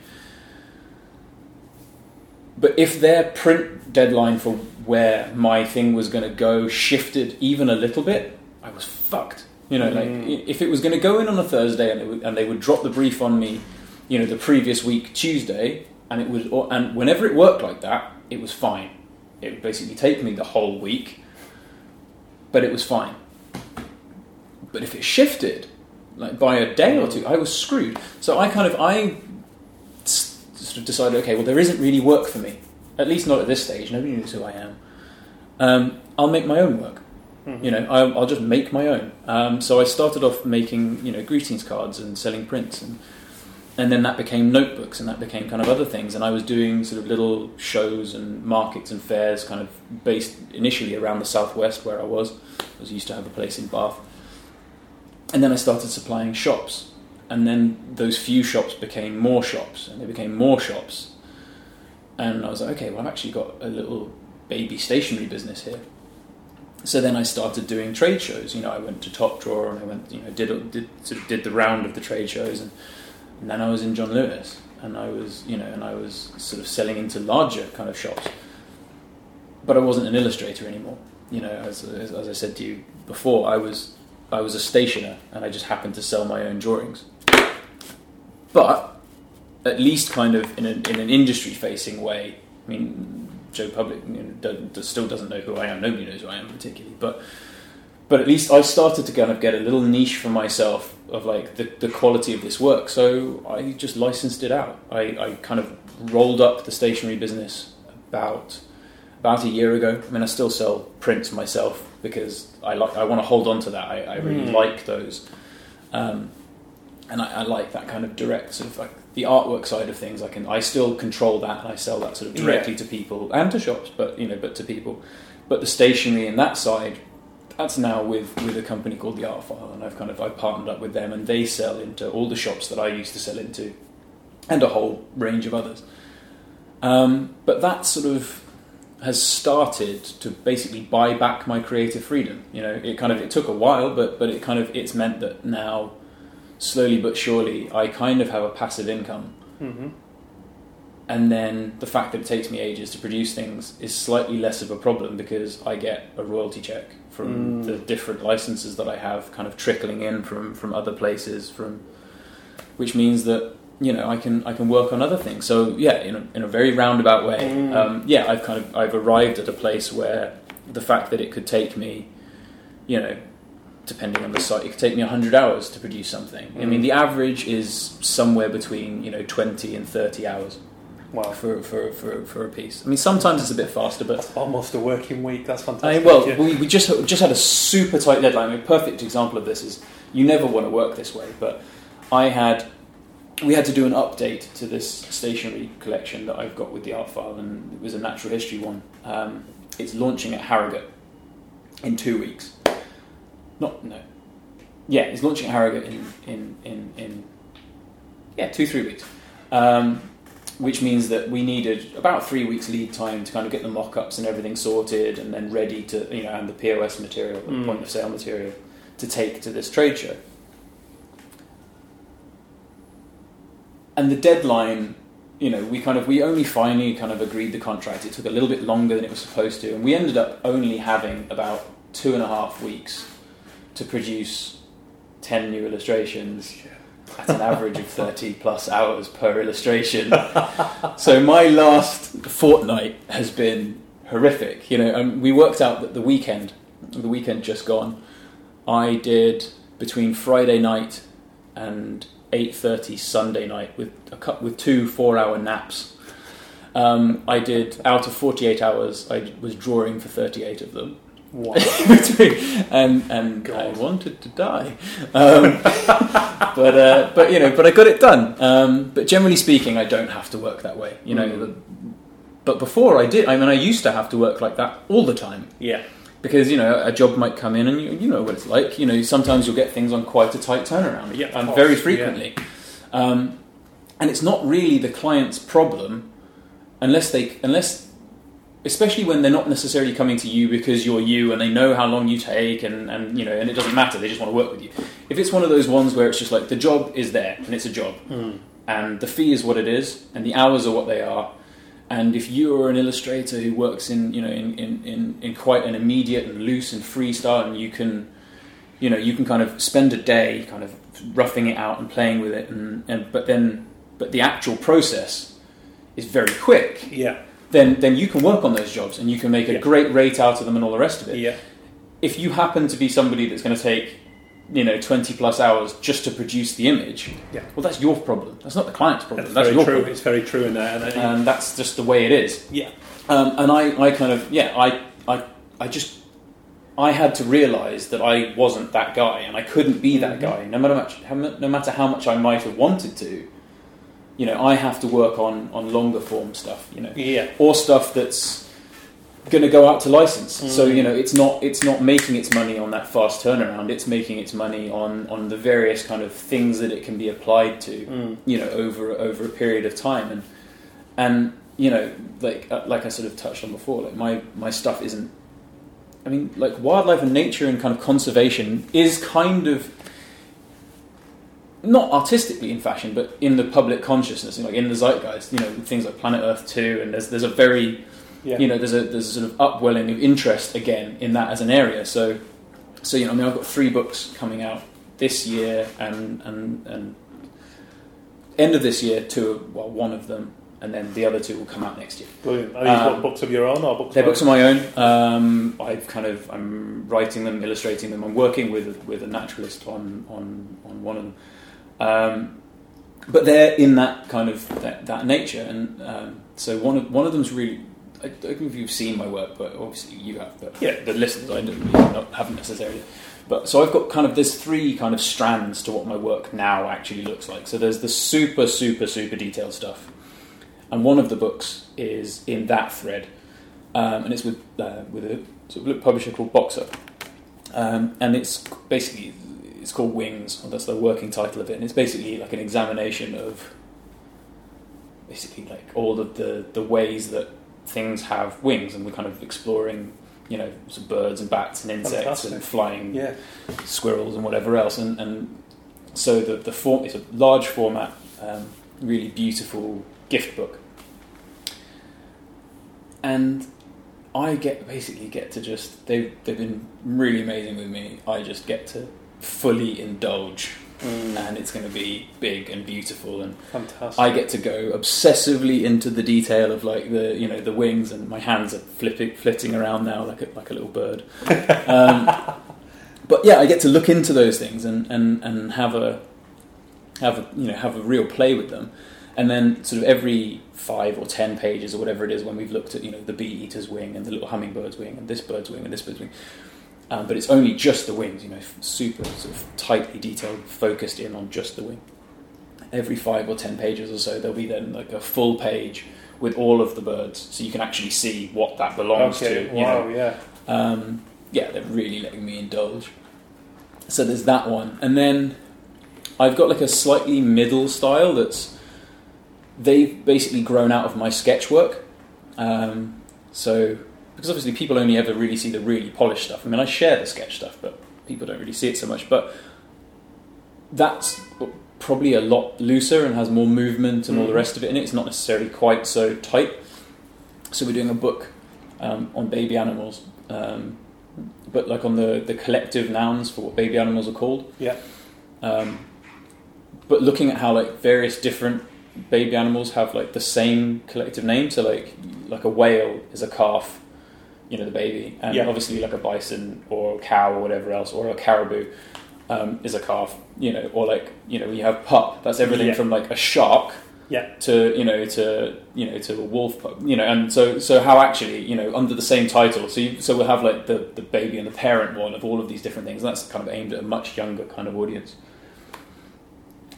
But if their print deadline for where my thing was going to go shifted even a little bit, I was fucked. You know, like Mm. i- if it was going to go in on a Thursday and would, and they would drop the brief on me, you know, the previous week Tuesday, and it was and whenever it worked like that, it was fine. It would basically take me the whole week, but it was fine. But if it shifted, like by a day or two, I was screwed. So I kind of I sort of decided, okay, well, there isn't really work for me. At least not at this stage. Nobody knows who I am. Um, I'll make my own work. You know, I'll, I'll just make my own. Um, so I started off making, you know, greetings cards and selling prints, and and then that became notebooks, and that became kind of other things. And I was doing sort of little shows and markets and fairs, kind of based initially around the southwest where I was. I was used to have a place in Bath, and then I started supplying shops, and then those few shops became more shops, and they became more shops, and I was like, okay, well, I've actually got a little baby stationery business here. So then I started doing trade shows. You know, I went to Top Drawer and I went, you know, did did sort of did the round of the trade shows, and, and then I was in John Lewis, and I was, you know, and I was sort of selling into larger kind of shops. But I wasn't an illustrator anymore. You know, as, as, as I said to you before, I was I was a stationer, and I just happened to sell my own drawings. But at least, kind of in, in an industry-facing way. I mean, Joe Public you know, do, do- still doesn't know who I am. Nobody knows who I am particularly. But but at least I started to kind of get a little niche for myself of like the, the quality of this work. So I just licensed it out. I, I kind of rolled up the stationery business about about a year ago. I mean, I still sell prints myself because I like I want to hold on to that. I, I really Mm. like those, um, and I, I like that kind of direct sort of like the artwork side of things. I can I still control that and I sell that sort of directly to people and to shops, but you know, but to people. But the stationery and that side, that's now with with a company called the Art File, and I've kind of I've partnered up with them, and they sell into all the shops that I used to sell into, and a whole range of others. Um, but that sort of has started to basically buy back my creative freedom. You know, it kind of it took a while, but but it kind of it's meant that now, slowly but surely, I kind of have a passive income hmm and then the fact that it takes me ages to produce things is slightly less of a problem because I get a royalty check from Mm. the different licenses that I have kind of trickling in from from other places from which means that you know I can I can work on other things so yeah in a, in a very roundabout way Mm. um, yeah I've kind of I've arrived at a place where the fact that it could take me you know depending on the site it could take me 100 hours to produce something I mean Mm. the average is somewhere between you know 20 and 30 hours Wow. for, for, for, for a piece. I mean, sometimes it's a bit faster, but That's almost a working week. That's I fantastic. mean, well, yeah. we, we just just had a super tight deadline. I mean, a perfect example of this is you never want to work this way, but I had we had to do an update to this stationery collection that I've got with the art file, and it was a natural history one. Um, it's launching at Harrogate in two weeks. Not no, yeah, it's launching at Harrogate in in in, in yeah two three weeks. Um, which means that we needed about three weeks lead time to kind of get the mock-ups and everything sorted and then ready to you know and the POS material, the Mm. point of sale material to take to this trade show. And the deadline, you know, we kind of we only finally kind of agreed the contract. It took a little bit longer than it was supposed to, and we ended up only having about two and a half weeks to produce ten new illustrations at an average of 30 plus hours per illustration. [laughs] so my last fortnight has been horrific. You know, we worked out that the weekend, the weekend just gone, I did between Friday night and 8:30 Sunday night with a cou- with two four-hour naps. Um, I did out of 48 hours. I was drawing for 38 of them. [laughs] between, and and I wanted to die, um, [laughs] but uh, but you know, but I got it done. Um, but generally speaking, I don't have to work that way. You know, Mm. but before I did. I mean, I used to have to work like that all the time yeah. because you know a job might come in and you, you know what it's like. You know, sometimes you'll get things on quite a tight turnaround. Yeah, and very yeah. frequently. Um, and it's not really the client's problem unless they unless especially when they're not necessarily coming to you because you're you and they know how long you take and, and you know and it doesn't matter they just want to work with you if it's one of those ones where it's just like the job is there and it's a job Mm. and the fee is what it is and the hours are what they are and if you're an illustrator who works in you know in, in, in, in quite an immediate and loose and free style and you can you know you can kind of spend a day kind of roughing it out and playing with it and, and but then but the actual process is very quick Yeah. Then then you can work on those jobs and you can make a Yeah. great rate out of them and all the rest of it Yeah. if you happen to be somebody that's going to take you know 20 plus hours just to produce the image Yeah. well that's your problem that's not the client's problem That's, that's, very your true. problem It's very true in there. And, and that's just the way it is yeah. um, and I, I kind of yeah I, I I just I had to realise that I wasn't that guy and I couldn't be that Mhm. guy no matter much no matter how much I might have wanted to you know I have to work on on longer form stuff you know Yeah. or stuff that's going to go out to license. So Mm. you know, it's not it's not making its money on that fast turnaround. It's making its money on on the various kind of things that it can be applied to. Mm. You know, over over a period of time, and and you know, like uh, like I sort of touched on before, like my my stuff isn't. I mean, like wildlife and nature and kind of conservation is kind of not artistically in fashion, but in the public consciousness, like in the zeitgeist. You know, things like Planet Earth Two, and there's there's a very Yeah. you know, there's a there's a sort of upwelling of interest again in that as an area. So, so you know, I mean, I've got three books coming out this year, and and and end of this year, two, well, one of them, and then the other two will come out next year. Brilliant. Are these Um, books of your own or books? They're books of my own. Um, I've kind of I'm writing them, illustrating them. I'm working with with a naturalist on on on one of them. Um, but they're in that kind of that, that nature, and um, so one of one of them's really. I don't know if you've seen my work, but obviously you have. But Yeah. the listeners I don't, not, haven't necessarily. But so I've got kind of there's three kind of strands to what my work now actually looks like. So there's the super super super detailed stuff, and one of the books is in that thread, um, and it's with uh, with a sort of publisher called Boxer, um, and it's basically it's called Wings. Or that's the working title of it, and it's basically like an examination of basically like all of the the ways that things have wings, and we're kind of exploring. You know, some birds and bats and insects Fantastic. and flying Yeah. squirrels and whatever else. And, and so the, the form it's a large format, um, really beautiful gift book. And I get basically get to just they've they've been really amazing with me. I just get to fully indulge, and it's going to be big and beautiful and Fantastic. I get to go obsessively into the detail of like the you know the wings and my hands are flipping flitting around now like a, like a little bird. [laughs] Um, but yeah, I get to look into those things and, and, and have a have a you know have a real play with them, and then sort of every five or ten pages or whatever it is when we've looked at you know the bee eater's wing and the little hummingbird's wing and this bird's wing and this bird's wing. Um, but it's only just the wings, you know, super sort of tightly detailed, focused in on just the wing every five or ten pages or so, there'll be then like a full page with all of the birds, so you can actually see what that belongs okay. to. you Wow. know. Yeah. Um, yeah, they're really letting me indulge. So there's that one, and then I've got like a slightly middle style that's they've basically grown out of my sketch work. Um, so because obviously people only ever really see the really polished stuff. I mean, I share the sketch stuff, but people don't really see it so much. But that's probably a lot looser and has more movement and all the Mhm. rest of it in it. It's not necessarily quite so tight. So we're doing a book um, on baby animals, um, but like on the, the collective nouns for what baby animals are called. Yeah. Um, but looking at how like various different baby animals have like the same collective name. So like like a whale is a calf, you know, the baby, and Yeah. obviously like a bison or a cow or whatever else, or a caribou um, is a calf, you know, or like you know you have pup. That's everything Yeah. from like a shark Yeah. to you know to you know to a wolf pup, you know, and so so how actually you know under the same title. So you, so we'll have like the the baby and the parent one of all of these different things. And that's kind of aimed at a much younger kind of audience.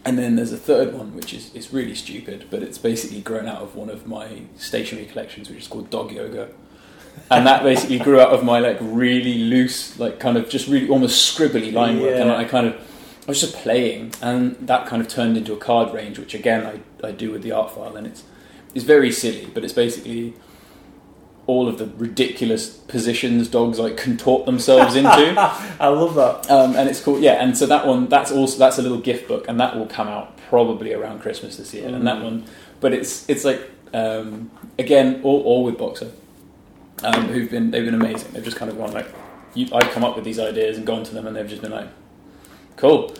And then there's a third one, which is, is really stupid, but it's basically grown out of one of my stationery collections, which is called Dog Yoga. And that basically grew out of my like really loose, like kind of just really almost scribbly line work. And I kind of, I was just playing, and that kind of turned into a card range, which again I, I do with the art file. And it's, it's very silly, but it's basically all of the ridiculous positions dogs like contort themselves into. [laughs] I love that. Um, and it's called yeah, and so that one that's also that's a little gift book, and that will come out probably around Christmas this year. And that Mm. one, but it's it's like um, again all, all with Boxer, um, who've been they've been amazing. They've just kind of gone like you, I've come up with these ideas and gone to them, and they've just been like cool.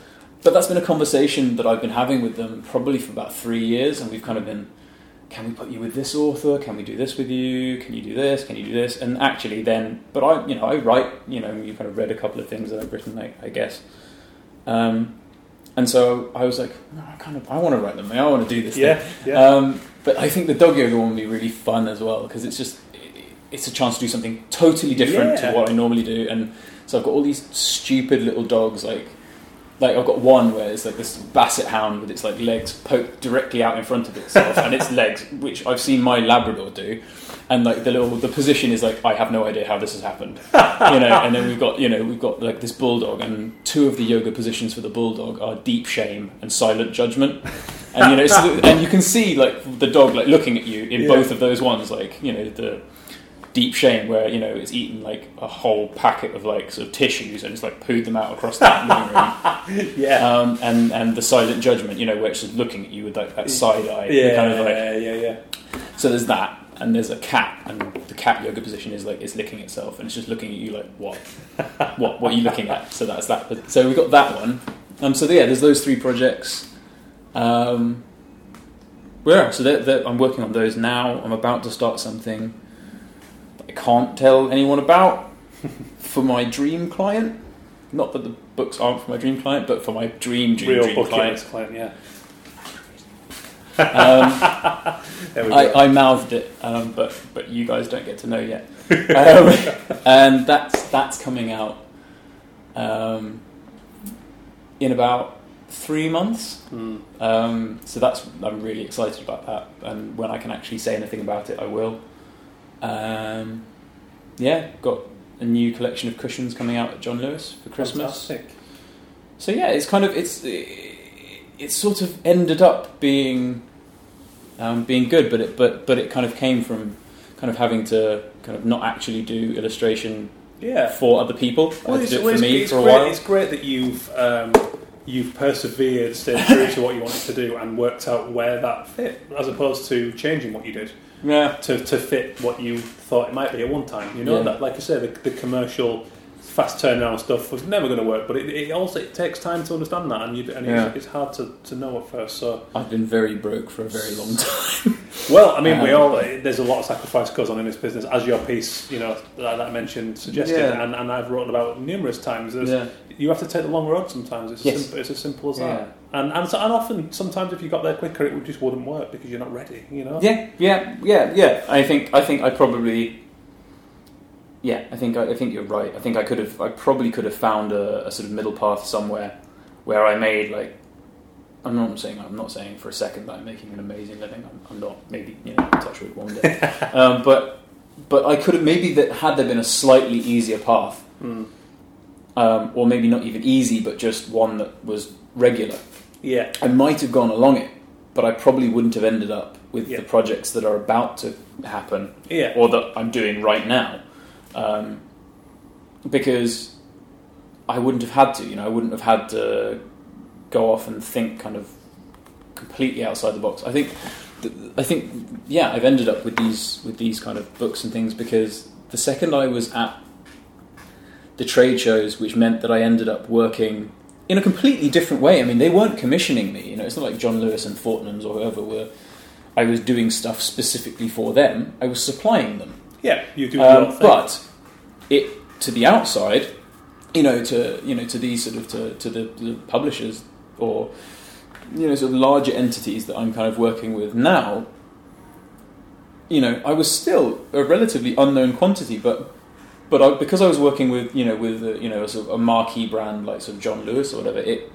But that's been a conversation that I've been having with them probably for about three years, and we've kind of been. Can we put you with this author? Can we do this with you? Can you do this? Can you do this? And actually, then, but I, you know, I write. You know, you've kind of read a couple of things that I've written, I, I guess. Um, and so I was like, no, I kind of, I want to write them. I want to do this. thing. Yeah. Yeah. Um, but I think the dog yoga one would be really fun as well because it's just it's a chance to do something totally different Yeah. to what I normally do. And so I've got all these stupid little dogs like like I've got one where it's like this basset hound with its like legs poked directly out in front of itself and its [laughs] legs, which I've seen my Labrador do. And like the little the position is like I have no idea how this has happened, you know. And then we've got you know we've got like this bulldog, and two of the yoga positions for the bulldog are deep shame and silent judgment. And you know, so and you can see like the dog like looking at you in Yeah. both of those ones, like you know the deep shame where you know it's eaten like a whole packet of like sort of tissues and it's like pooed them out across that [laughs] living room. yeah. Um, and and the silent judgment, you know, where it's just looking at you with like that side eye, yeah. kind of like. yeah. Yeah. So there's that, and there's a cat, and the cat yoga position is like it's licking itself, and it's just looking at you like what, what, what are you looking at? So that's that. So we've got that one. Um, so yeah, there's those three projects. Um, yeah, so they're, they're, I'm working on those now. I'm about to start something I can't tell anyone about for my dream client. Not that the books aren't for my dream client, but for my dream dream Real dream client. client, yeah. Um, [laughs] There we go. I, I mouthed it, um, but but you guys don't get to know yet. Um, [laughs] and that's that's coming out um, in about three months. Um, so that's I'm really excited about that, and when I can actually say anything about it, I will. Um, yeah, got a new collection of cushions coming out at John Lewis for Christmas. Fantastic. So yeah, it's kind of it's it's sort of ended up being um, being good, but it but but it kind of came from kind of having to kind of not actually do illustration Yeah. for other people. I had to do it for me for a great, while. It's great that you've um, you've persevered, stayed true to what you wanted to do, and worked out where that fit, as opposed to changing what you did Yeah, to, to fit what you thought it might be at one time. You know Yeah. that, like I say, the, the commercial fast turnaround stuff was never going to work, but it, it also it takes time to understand that, and, you, and Yeah. it's, it's hard to, to know at first. So, I've been very broke for a very long time. [laughs] well, I mean, we Um, all there's a lot of sacrifice goes on in this business, as your piece, you know, that, that I mentioned suggested, Yeah. and, and I've written about numerous times. There's, yeah, you have to take the long road sometimes. It's, Yes. as, simple, it's as simple as that. And, and so- and often, sometimes if you got there quicker, it would just wouldn't work because you're not ready. You know. yeah, yeah, yeah, yeah. I think I think I probably. Yeah, I think I, I think you're right. I think I could have. I probably could have found a, a sort of middle path somewhere where I made like. I'm not saying I'm not saying for a second that I'm making an amazing living. I'm, I'm not. Maybe you know, touch wood one day. [laughs] um, but but I could have maybe that had there been a slightly easier path, Mm. um, or maybe not even easy, but just one that was regular. Yeah. I might have gone along it, but I probably wouldn't have ended up with Yeah. the projects that are about to happen Yeah. or that I'm doing right now, um, because I wouldn't have had to. You know, I wouldn't have had to go off and think kind of completely outside the box. I think, I think, yeah, I've ended up with these with these kind of books and things because the second I was at the trade shows, which meant that I ended up working in a completely different way. I mean, they weren't commissioning me. You know, it's not like John Lewis and Fortnum's or whoever were. I was doing stuff specifically for them. I was supplying them. Yeah. You do. Um, but it to the outside, you know, to you know, to these sort of to, to the, the publishers or you know, sort of larger entities that I'm kind of working with now. You know, I was still a relatively unknown quantity, but but I, because I was working with you know with a, you know a sort of a marquee brand like sort of John Lewis or whatever, it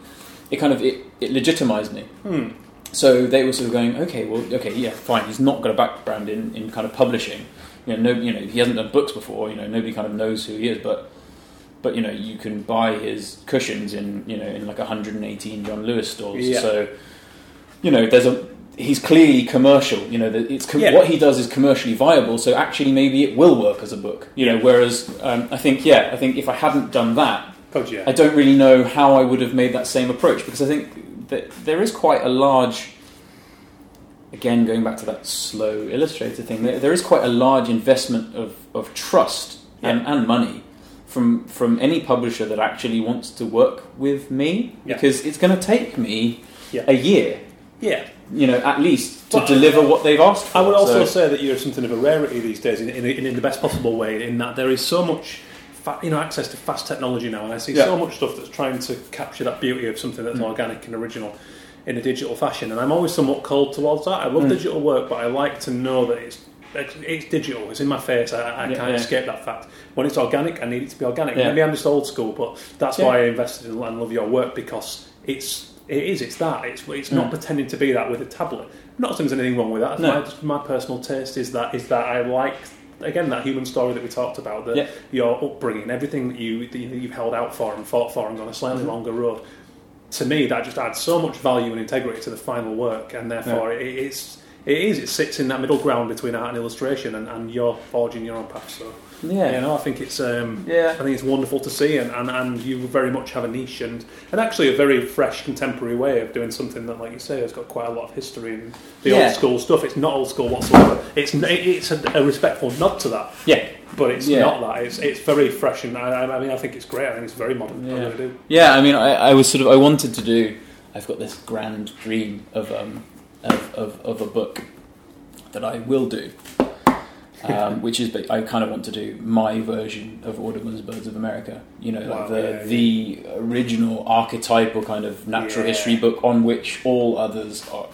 it kind of it, it legitimized me. Hmm. So they were sort of going, okay, well, okay, yeah, fine. He's not got a background in, in kind of publishing. You know, no, you know, he hasn't done books before. You know, nobody kind of knows who he is. But, but you know, you can buy his cushions in you know in like 118 John Lewis stores. Yeah. So, you know, there's a he's clearly commercial. You know, it's com- Yeah. what he does is commercially viable. So actually, maybe it will work as a book. You know, whereas um, I think, yeah, I think if I hadn't done that, yeah. I don't really know how I would have made that same approach because I think that there is quite a large, again, going back to that slow illustrator thing, there, there is quite a large investment of, of trust and, Yeah. and money from from any publisher that actually wants to work with me Yeah. because it's going to take me Yeah. a year, yeah. you know, at least to Well, deliver what they've asked for. I would also So- say that you're something of a rarity these days, in, in, in the best possible way. In that there is so much, fa- you know, access to fast technology now, and I see Yeah. so much stuff that's trying to capture that beauty of something that's Mm. organic and original in a digital fashion. And I'm always somewhat cold towards that. I love Mm. digital work, but I like to know that it's it's digital. It's in my face. I, I Yeah, can't yeah. escape that fact. When it's organic, I need it to be organic. Yeah. Maybe I'm just old school, but that's why I invested in and love your work because it's it is it's that it's it's not Mm. pretending to be that with a tablet. Not saying there's anything wrong with that. No. My, just my personal taste is that is that I like again that human story that we talked about. That Yeah. your upbringing, everything that you that you've held out for and fought for and gone a slightly Mhm. longer road. To me, that just adds so much value and integrity to the final work, and therefore it, it's. It is. It sits in that middle ground between art and illustration, and, and you're forging your own path. So, yeah, you know, I think it's um, yeah. I think it's wonderful to see, and, and, and you very much have a niche and, and actually a very fresh contemporary way of doing something that, like you say, has got quite a lot of history and the Yeah. old school stuff. It's not old school whatsoever. It's it's a, a respectful nod to that, Yeah, but it's Yeah. not that. It's it's very fresh, and I, I mean, I think it's great. I think it's very modern. I Yeah. Yeah, I mean, I, I was sort of I wanted to do. I've got this grand dream of um, of, of, of a book that I will do, um, [laughs] which is I kind of want to do my version of Audubon's Birds of America. You know, Wow, like the yeah, the original archetypal kind of natural Yeah. history book on which all others are,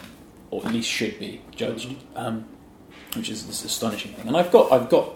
or at least should be judged. Mm-hmm. Um, which is this astonishing thing. And I've got I've got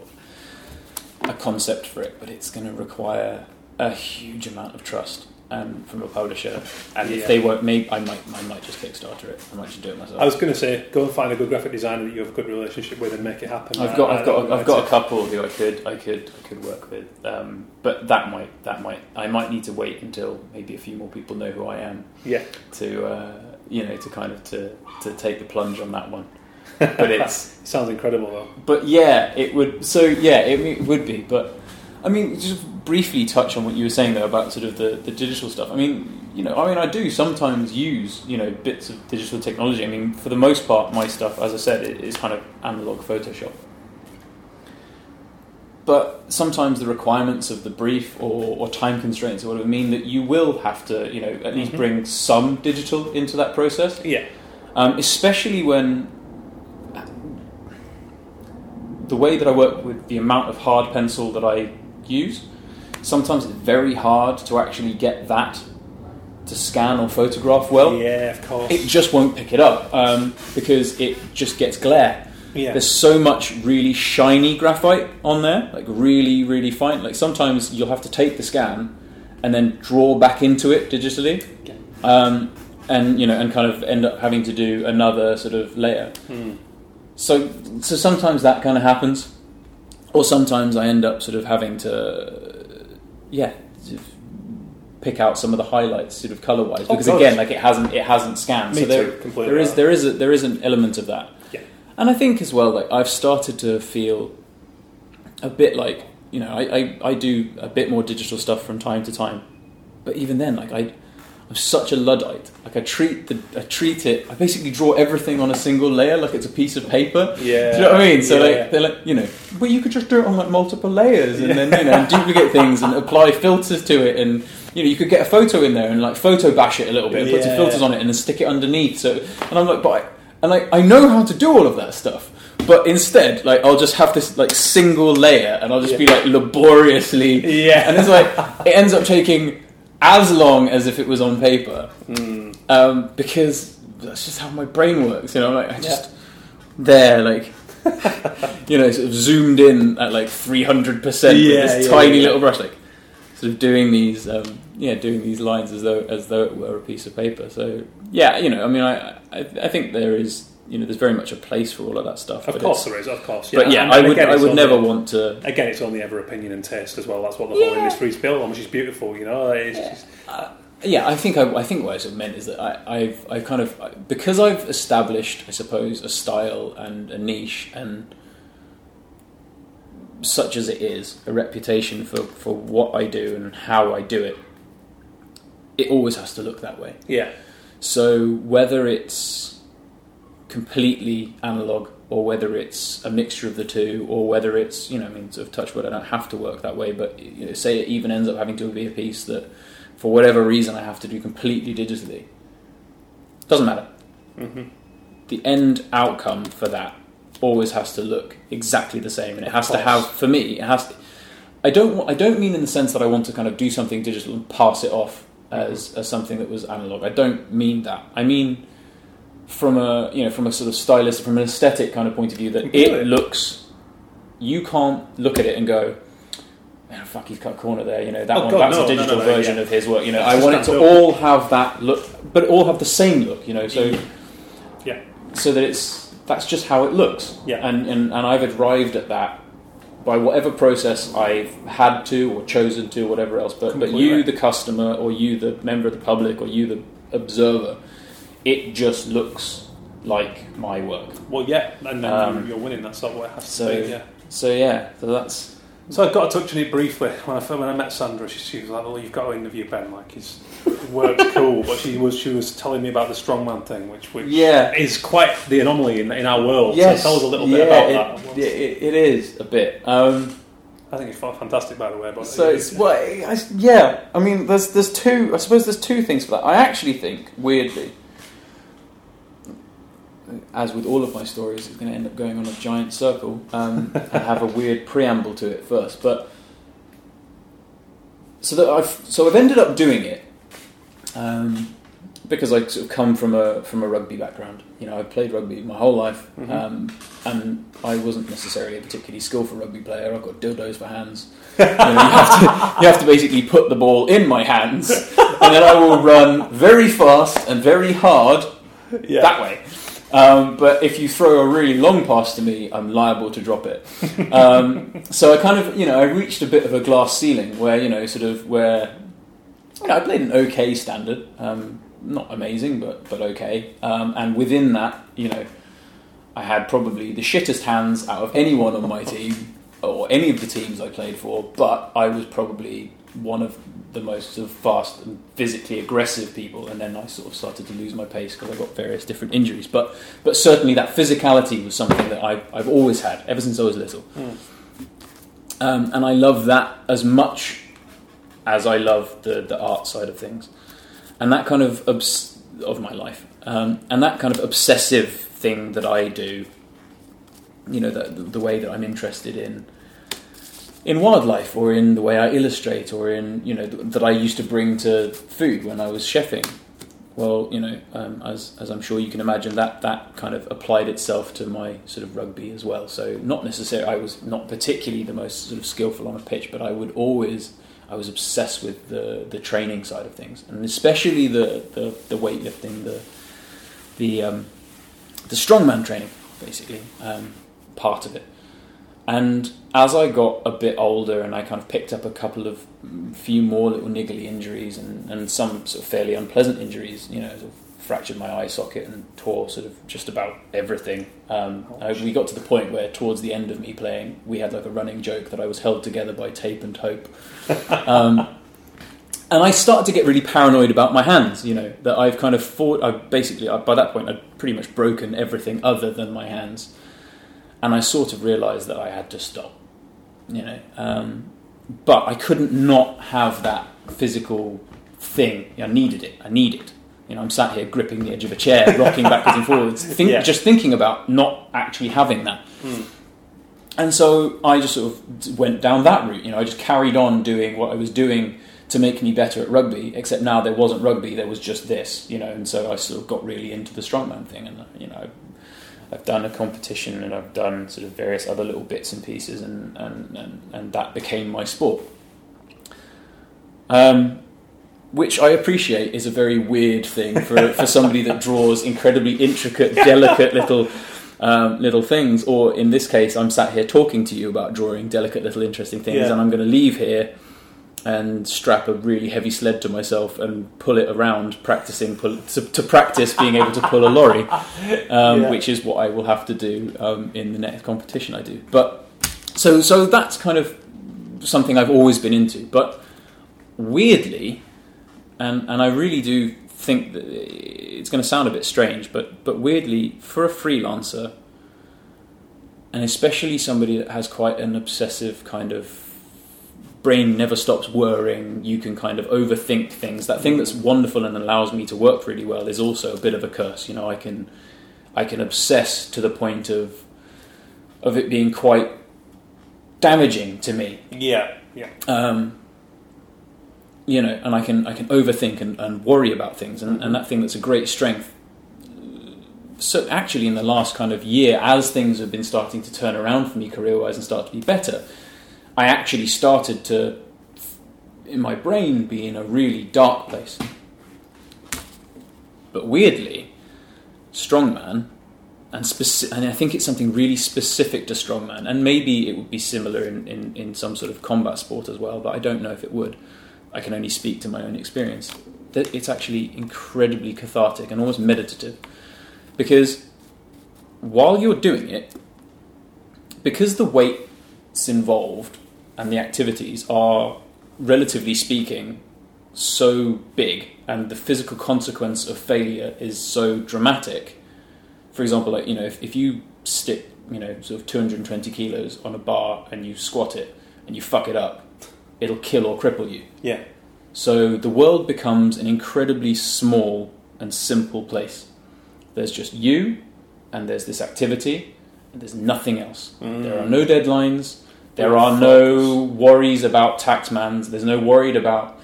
a concept for it, but it's going to require a huge amount of trust um, from a publisher. And Yeah. if they won't, maybe I might I might just Kickstarter it. I might just do it myself. I was going to say, go and find a good graphic designer that you have a good relationship with and make it happen. I've got, I- I've got, I've got a couple who I could, I could, I could work with, um, but that might, that might, I might need to wait until maybe a few more people know who I am Yeah, to, uh, you know, to kind of to, to take the plunge on that one. But [laughs] it's, it sounds incredible though. but yeah, it would. So yeah, it, it would be. But I mean, just briefly touch on what you were saying there about sort of the, the digital stuff. I mean, you know, I mean, I do sometimes use you know bits of digital technology. I mean, for the most part, my stuff, as I said, is kind of analog Photoshop. But sometimes the requirements of the brief or, or time constraints or whatever mean that you will have to, you know, at least Mhm. bring some digital into that process Yeah, um, especially when the way that I work with the amount of hard pencil that I use, sometimes it's very hard to actually get that to scan or photograph well. yeah, of course. It just won't pick it up um, because it just gets glare. yeah, There's so much really shiny graphite on there, like really, really fine. Like sometimes you'll have to take the scan and then draw back into it digitally, um, and you know, and kind of end up having to do another sort of layer. Hmm. So, so sometimes that kind of happens, or sometimes I end up sort of having to, yeah, pick out some of the highlights, sort of color wise, Oh, because of again, like it hasn't, it hasn't scanned. Me so there, too, completely there is there is a, there is an element of that. Yeah. And I think as well, like I've started to feel a bit like you know, I, I, I do a bit more digital stuff from time to time, but even then, like I, I'm such a luddite. Like I treat the, I treat it. I basically draw everything on a single layer, like it's a piece of paper. yeah. Do you know what I mean? So yeah, like yeah. they're like, you know, but you could just do it on like multiple layers and then you know and duplicate things and apply filters to it and you know you could get a photo in there and like photo bash it a little bit and put some filters on it and then stick it underneath. So and I'm like, but I, and like I know how to do all of that stuff. But instead, like I'll just have this like single layer, and I'll just be like laboriously, Yeah. and it's like [laughs] it ends up taking as long as if it was on paper, Hmm. um, because that's just how my brain works. You know, like I just there, like [laughs] you know, sort of zoomed in at like three hundred percent with Yeah, this yeah, tiny yeah. little brush, like sort of doing these, um, yeah, doing these lines as though as though it were a piece of paper. So yeah, you know, I mean, I I, I think there is, you know, there's very much a place for all of that stuff. Of course there is, of course. Yeah. but yeah, and- I would again, I would never want to. Again, it's only ever opinion and taste as well. That's what the whole Yeah. industry is built on, which is beautiful. You know, it's just, uh, Yeah, I think I, I think what I meant is that I, I've I kind of because I've established, I suppose, a style and a niche and such as it is, a reputation for, for what I do and how I do it. It always has to look that way. yeah, So whether it's completely analog or whether it's a mixture of the two or whether it's you know I mean sort of touch wood I don't have to work that way but you know, say it even ends up having to be a piece that for whatever reason I have to do completely digitally. Doesn't matter. Hmm the end outcome for that always has to look exactly the same and it has to have for me it has to, I don't wa- I don't mean in the sense that I want to kind of do something digital and pass it off as, as something that was analog. I don't mean that. I mean from a you know from a sort of stylist from an aesthetic kind of point of view that Completely. it looks you can't look at it and go "Man, fuck he's cut a corner there you know that Oh, one God, that's no, a digital no, no, version yeah. of his work you know It's I want it to built. all have that look but all have the same look you know so mm-hmm. yeah, so that it's that's just how it looks. Yeah. And, and and I've arrived at that by whatever process I've had to or chosen to, or whatever else. But but you, Completely. the customer, or you, the member of the public, or you, the observer, it just looks like my work. well, yeah, and then Um, you're winning. That's not what it has so- to be. Yeah. So yeah, so that's So I got to touch on it briefly when I when I met Sandra. She, she was like, "Well, you've got to interview Ben. Like his [laughs] work's cool." But she was she was telling me about the strongman thing, which which yeah. is quite the anomaly in, in our world. Yes, So tell us a little yeah, bit about it, that. yeah, It, it is a bit. Um, I think it's fantastic, by the way. But So it's well, I, yeah. I mean, there's there's two. I suppose there's two things for that. I actually think weirdly, as with all of my stories, it's going to end up going on a giant circle um, and have a weird preamble to it first. But so that I've so I've ended up doing it um, because I sort of come from a from a rugby background. You know, I played rugby my whole life, Mhm. um, and I wasn't necessarily a particularly skillful rugby player. I've got dildos for hands. [laughs] you, know, you, have to, you have to basically put the ball in my hands, and then I will run very fast and very hard Yeah. that way. Um, but if you throw a really long pass to me, I'm liable to drop it. Um, [laughs] so I kind of, you know, I reached a bit of a glass ceiling where, you know, sort of where, you know, I played an okay standard, um, not amazing, but but okay. Um, and within that, you know, I had probably the shittest hands out of anyone on my team or any of the teams I played for. But I was probably one of the most sort of fast and physically aggressive people, and then I sort of started to lose my pace because I got various different injuries. But but certainly that physicality was something that I, I've always had ever since I was little, um, and I love that as much as I love the the art side of things, and that kind of obs- of my life, um, and that kind of obsessive thing that I do. You know, the, the way that I'm interested in in wildlife or in the way I illustrate or in you know th- that I used to bring to food when I was chefing. Well, you know, um, as as I'm sure you can imagine, that that kind of applied itself to my sort of rugby as well. So not necessarily, I was not particularly the most sort of skillful on a pitch, but I would always, I was obsessed with the the training side of things, and especially the the, the weightlifting, the the um, the strongman training, basically um, part of it. And as I got a bit older and I kind of picked up a couple of few more little niggly injuries and, and some sort of fairly unpleasant injuries, you know, sort of fractured my eye socket and tore sort of just about everything. Um, I, we got to the point where towards the end of me playing, we had like a running joke that I was held together by tape and hope. [laughs] Um, and I started to get really paranoid about my hands, you know, that I've kind of fought, I've basically, by that point, I'd pretty much broken everything other than my hands and I sort of realised that I had to stop, you know. Um, but I couldn't not have that physical thing. I needed it. I need it. You know, I'm sat here gripping the edge of a chair, [laughs] rocking backwards and forwards, think, Yeah. just thinking about not actually having that. And so I just sort of went down that route. You know, I just carried on doing what I was doing to make me better at rugby. Except now there wasn't rugby; there was just this. You know, and so I sort of got really into the strongman thing, and you know, I've done a competition and I've done sort of various other little bits and pieces, and and, and, and that became my sport. Um, which I appreciate is a very weird thing for, [laughs] for somebody that draws incredibly intricate, delicate little um, little things. Or in this case, I'm sat here talking to you about drawing delicate little interesting things, Yeah. and I'm going to leave here and strap a really heavy sled to myself and pull it around, practicing pull, to, to practice being able to pull a lorry, [laughs] um, Yeah. which is what I will have to do um, in the next competition I do. But so so that's kind of something I've always been into. But weirdly, and and I really do think that it's going to sound a bit strange, but but weirdly, for a freelancer, and especially somebody that has quite an obsessive kind of brain never stops worrying you can kind of overthink things that thing that's wonderful and allows me to work really well is also a bit of a curse you know i can i can obsess to the point of of it being quite damaging to me Yeah, yeah. um, you know, and I can I can overthink and, and worry about things, and, and that thing that's a great strength. So actually, in the last kind of year, as things have been starting to turn around for me career-wise and start to be better, I actually started to, in my brain, be in a really dark place. But weirdly, strongman, and speci- and I think it's something really specific to strongman, and maybe it would be similar in, in, in some sort of combat sport as well, but I don't know if it would. I can only speak to my own experience. That it's actually incredibly cathartic and almost meditative, because while you're doing it, because the weights involved and the activities are relatively speaking so big and the physical consequence of failure is so dramatic for example like you know if, if you stick you know sort of 220 kilos on a bar and you squat it and you fuck it up it'll kill or cripple you Yeah. so the world becomes an incredibly small and simple place there's just you and there's this activity, and there's nothing else. Mm. There are no deadlines. There are no worries about taxmans. There's no worried about,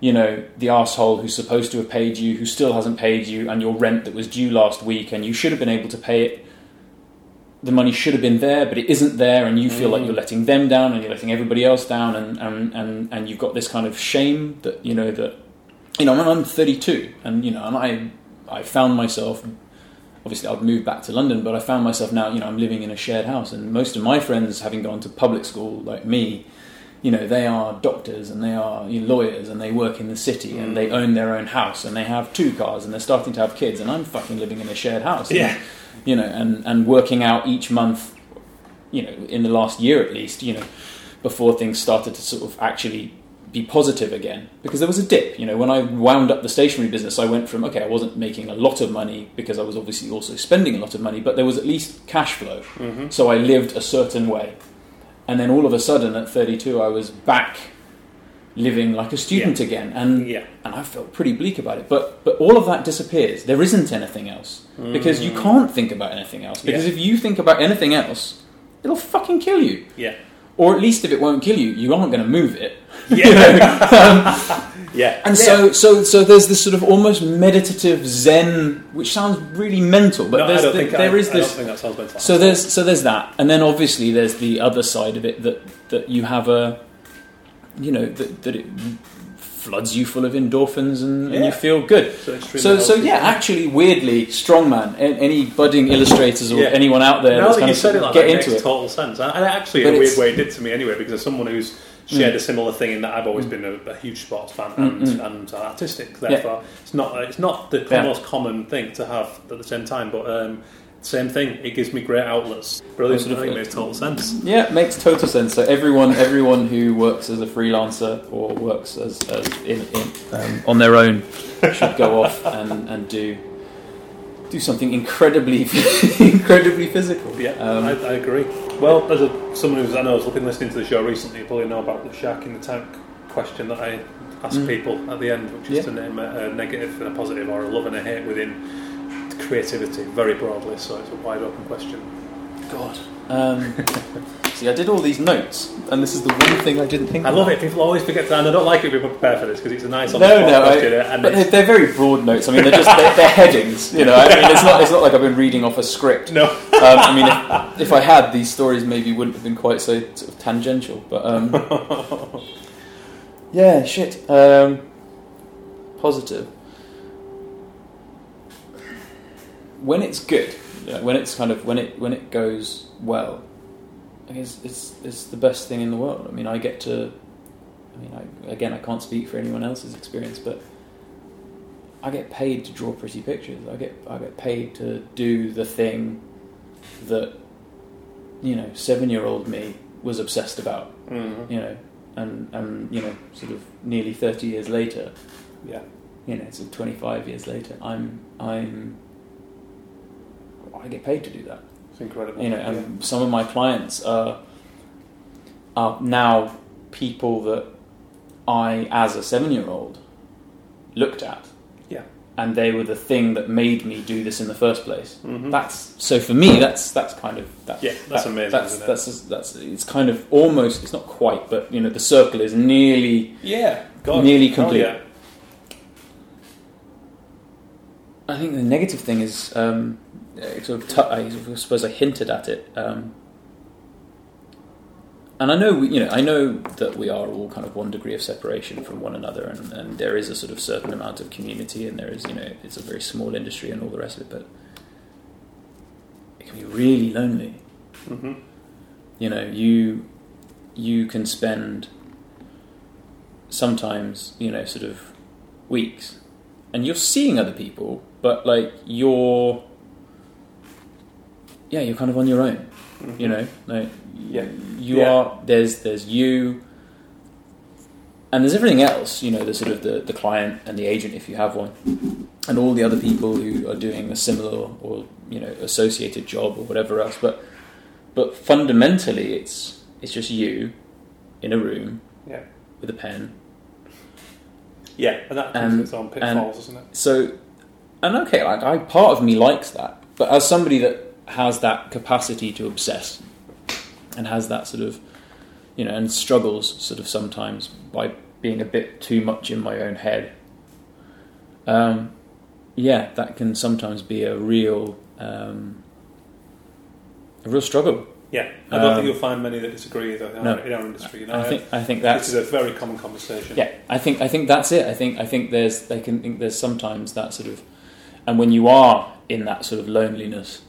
you know, the asshole who's supposed to have paid you, who still hasn't paid you, and your rent that was due last week, and you should have been able to pay it. The money should have been there, but it isn't there, and you feel like Mm. you're letting them down, and you're letting everybody else down, and, and, and, and you've got this kind of shame that you know that you know. I'm, I'm 32, and you know, and I I found myself obviously I'd moved back to London, but I found myself now, you know, I'm living in a shared house, and most of my friends, having gone to public school like me, you know, they are doctors and they are you know, lawyers and they work in the city and mm. they own their own house and they have two cars and they're starting to have kids, and I'm fucking living in a shared house. And, you know, and and working out each month, you know, in the last year at least, you know, before things started to sort of actually be positive again. Because there was a dip you know. When i wound up the stationery business i went from okay i wasn't making a lot of money because i was obviously also spending a lot of money but there was at least cash flow. Mhm. so i lived a certain way. And then all of a sudden at 32 i was back living like a student again. And Yeah. and i felt pretty bleak about it. But but all of that disappears. There isn't anything else. Because you can't think about anything else. Because Yeah. if you think about anything else it'll fucking kill you. Yeah. Or at least if it won't kill you you aren't going to move it Yeah. [laughs] Um, [laughs] yeah. and so, so, so there's this sort of almost meditative Zen, which sounds really mental, but no, I there's don't the, think there I, is this. think that sounds mental. So there's so there's that, and then obviously there's the other side of it that that you have a, you know, that, that it floods you full of endorphins and, and you feel good. so, So, so yeah, actually, weirdly, strongman. Any budding illustrators or Yeah. anyone out there now that's that kind you of said it like get that, it into makes it. total sense. And actually, But in a weird way, it did to me anyway, because as someone who's shared a similar thing in that I've always been a, a huge sports fan and, Mm, and artistic. Therefore, it's not it's not the Yeah. most common thing to have at the same time, but um, same thing. It gives me great outlets. Brilliant. Sort of- I think it makes total sense. Yeah, it makes total sense. So everyone, everyone who works as a freelancer or works as, as in, in, um, on their own should go [laughs] off and, and do do something incredibly [laughs] incredibly physical. Yeah, Um, I, I agree. Well, as a, someone who's I know has been listening to the show recently, you probably know about the shark in the tank question that I ask Mm. people at the end, which is Yeah. to name a, a negative and a positive, or a love and a hate within creativity, very broadly. So it's a wide open question. God. Um, [laughs] see, I did all these notes, and this is the one thing I didn't think. I about. love it. People always forget to, and I don't like it when people prepare for this because it's a nice. No, no, I, but it's- they're, they're very broad notes. I mean, they're just they're, they're headings. You know, I mean, it's not it's not like I've been reading off a script. no, Um, I mean, if, if I had, these stories maybe wouldn't have been quite so sort of tangential. But um, [laughs] yeah, shit. Um, positive. When it's good, know, when it's kind of when it when it goes well, I guess it's it's the best thing in the world. I mean, I get to. I mean, I, again, I can't speak for anyone else's experience, but I get paid to draw pretty pictures. I get I get paid to do the thing that you know seven year old me was obsessed about. Mhm. You know, and and you know, sort of nearly thirty years later, yeah, you know, so twenty five years later, I'm I'm I get paid to do that it's incredible. you know, and some of my clients are are now people that I, as a seven-year-old, looked at, Yeah. and they were the thing that made me do this in the first place. Mhm. That's so for me. That's that's kind of that's, Yeah, that's that- amazing, That's it? that's that's it's kind of almost it's not quite, but you know, the circle is nearly yeah, God, Nearly hell complete. yeah. I think the negative thing is, um, sort of, t- I suppose I hinted at it, um, and I know, we, you know, I know that we are all kind of one degree of separation from one another, and, and there is a sort of certain amount of community, and there is, you know, it's a very small industry and all the rest of it, but it can be really lonely. Mhm. You know, you you can spend sometimes, you know, sort of weeks, and you're seeing other people, but like you're, yeah, you're kind of on your own. You know, mm-hmm. like Yeah. you Yeah. are. There's there's you, and there's everything else. You know, the sort of the, the client and the agent if you have one, and all the other people who are doing a similar or you know associated job or whatever else. But but fundamentally, it's it's just you in a room Yeah. with a pen. Yeah, and that comes its own pitfalls, doesn't it? So, and okay, like I part of me likes that but as somebody that has that capacity to obsess and has that sort of, you know, and struggles sort of sometimes by being a bit too much in my own head. Um, yeah, that can sometimes be a real, um, a real struggle. Yeah, I don't Um, think you'll find many that disagree with that in, no. our, in our industry. You know, I think I think this that's is a very common conversation. yeah. I think I think that's it. I think I think there's they can think there's sometimes that sort of, and when you are in that sort of loneliness,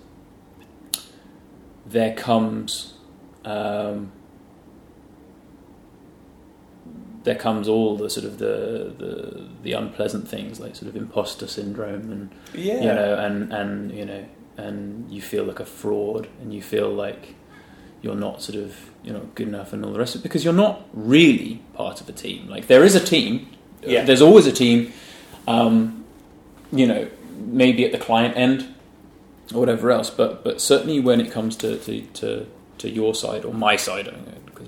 there comes, um, there comes all the sort of the, the the unpleasant things like sort of imposter syndrome and yeah, you know, and and you know, and you feel like a fraud, and you feel like you're not sort of you're not good enough, and all the rest of it, because you're not really part of a team. Like there is a team, Yeah. there's always a team. Um, you know, maybe at the client end or whatever else, but but certainly when it comes to to to, to your side or my side. I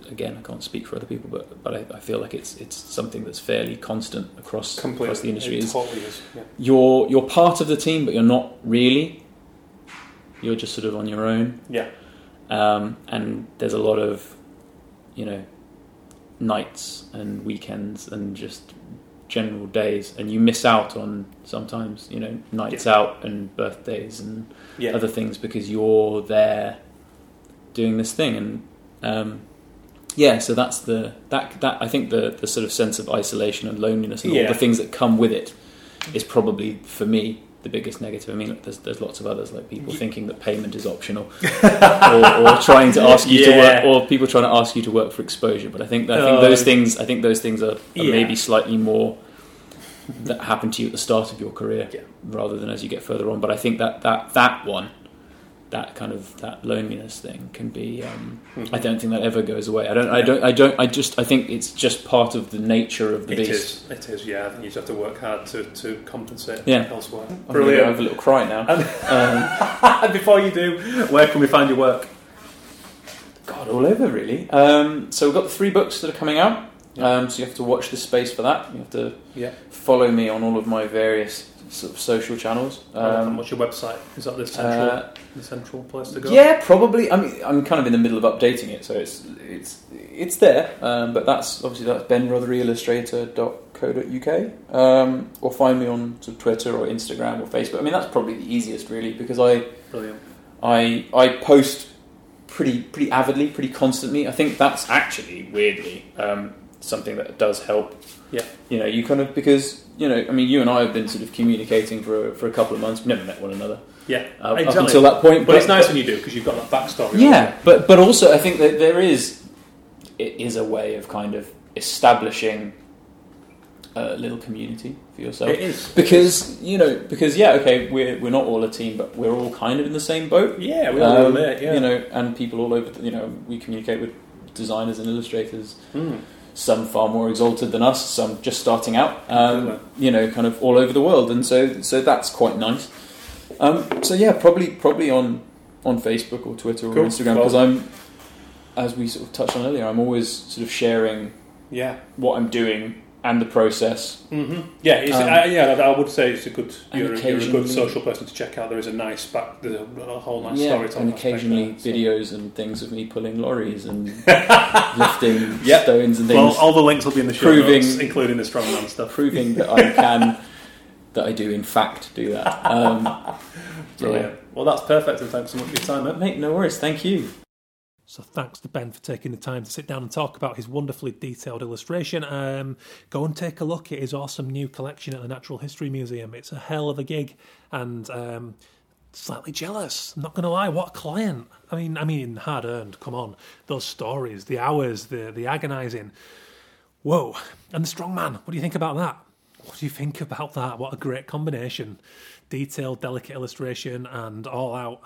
again, I can't speak for other people, but but I, I feel like it's it's something that's fairly constant across completely. across the industry. Is totally is. Yeah. you're you're part of the team, but you're not really. You're just sort of on your own, yeah, um, and there's a lot of, you know, nights and weekends and just general days, and you miss out on sometimes, you know, nights out and birthdays and yeah, other things because you're there doing this thing, and um, yeah, so that's the that that I think the the sort of sense of isolation and loneliness and all the things that come with it is probably for me the biggest negative. I mean, look, there's there's lots of others like people thinking that payment is optional, [laughs] or, or trying to ask you to work, or people trying to ask you to work for exposure. But I think I think Oh. those things I think those things are, are Yeah. maybe slightly more that happen to you at the start of your career Yeah. rather than as you get further on. But I think that that that one, that kind of that loneliness thing can be. Um, Mhm. I don't think that ever goes away. I don't. I don't. I don't. I just. I think it's just part of the nature of the It beast. is. It is. Yeah, I think you just have to work hard to, to compensate Yeah. elsewhere. I'm gonna have a little cry now. um, [laughs] before you do, where can we find your work? God, all over really. Um, so we've got the three books that are coming out. Yeah. Um, so you have to watch this space for that. You have to Yeah. follow me on all of my various sort of social channels. Um, Um, what's your website? Is that the central, uh, the central place to go? Yeah, probably. I mean, I'm kind of in the middle of updating it, so it's it's it's there. Um, but that's obviously that's benrotheryillustrator.co.uk, um, or find me on sort of Twitter or Instagram or Facebook. I mean, that's probably the easiest, really, because I Brilliant. I I post pretty pretty avidly, pretty constantly. I think that's actually weirdly um, something that does help. Yeah. You know, you kind of because you know, I mean, you and I have been sort of communicating for a, for a couple of months. We've never met one another Yeah. uh, up until that point. But, it's nice when you do because you've got that backstory. yeah, but but also I think that there is it is a way of kind of establishing a little community for yourself It is. because you know because yeah okay we're we're not all a team but we're all kind of in the same boat Yeah, we all Um, relate. Yeah. you know and people all over the- you know we communicate with designers and illustrators Mm. Some far more exalted than us some just starting out um, you know kind of all over the world and so so that's quite nice um, so yeah probably probably on on Facebook or Twitter or Cool. Instagram because I'm as we sort of touched on earlier I'm always sort of sharing Yeah. what I'm doing and the process hmm Yeah, Um, I, yeah. I I would say it's a good. You're, a- you're a good social person to check out. There is a nice back. There's a, a whole nice yeah, storytelling. and occasionally there, so. videos and things of me pulling lorries and [laughs] lifting Yep. stones and things Well, all the links will be in the show Proving- notes, including the strongman stuff. proving that I can [laughs] that I do in fact do that um, Brilliant. Well, that's perfect, and thanks so much for your time, mate. Mate, no worries. Thank you. So thanks to Ben for taking the time to sit down and talk about his wonderfully detailed illustration. Um, go and take a look at his awesome new collection at the Natural History Museum. It's a hell of a gig, and um, slightly jealous. I'm not going to lie. What a client! I mean, I mean, hard earned. Come on, those stories, the hours, the the agonising. Whoa! And the strong man. What do you think about that? What do you think about that? What a great combination! Detailed, delicate illustration, and all out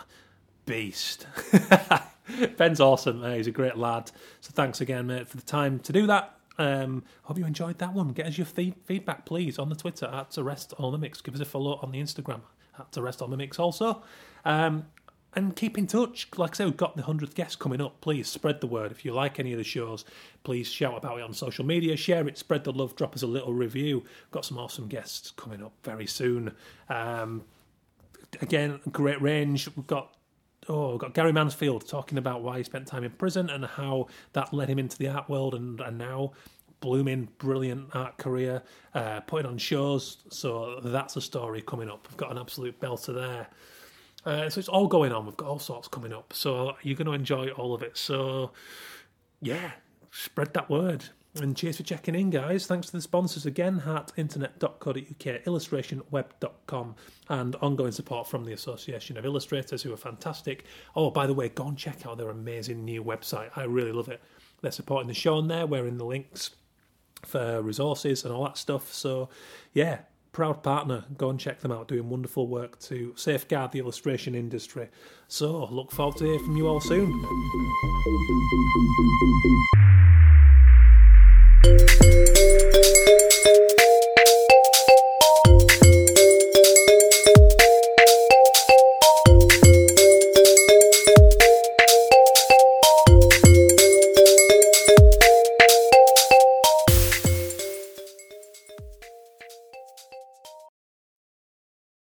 beast. [laughs] [laughs] Ben's awesome. Uh, he's a great lad. So thanks again, mate, for the time to do that. Um, hope you enjoyed that one. Get us your feed- feedback, please, on the Twitter at Arrest All Mimics. Give us a follow on the Instagram at Arrest All Mimics also. Um, and keep in touch. Like I said, we've got the 100th guest coming up. Please spread the word. If you like any of the shows, please shout about it on social media, share it, spread the love, drop us a little review. Got some awesome guests coming up very soon. Um, again, great range. We've got oh, we've got Gary Mansfield talking about why he spent time in prison and how that led him into the art world, and, and now blooming, brilliant art career, uh, putting on shows. So that's a story coming up. We've got an absolute belter there. Uh, so it's all going on. We've got all sorts coming up. So you're going to enjoy all of it. So yeah, spread that word. And cheers for checking in, guys. Thanks to the sponsors again, heartinternet.co.uk, illustrationweb.com, and ongoing support from the Association of Illustrators, who are fantastic. Oh, by the way, go and check out their amazing new website. I really love it. They're supporting the show on there, we're in the links for resources and all that stuff. So, yeah, proud partner. Go and check them out, doing wonderful work to safeguard the illustration industry. So, look forward to hearing from you all soon.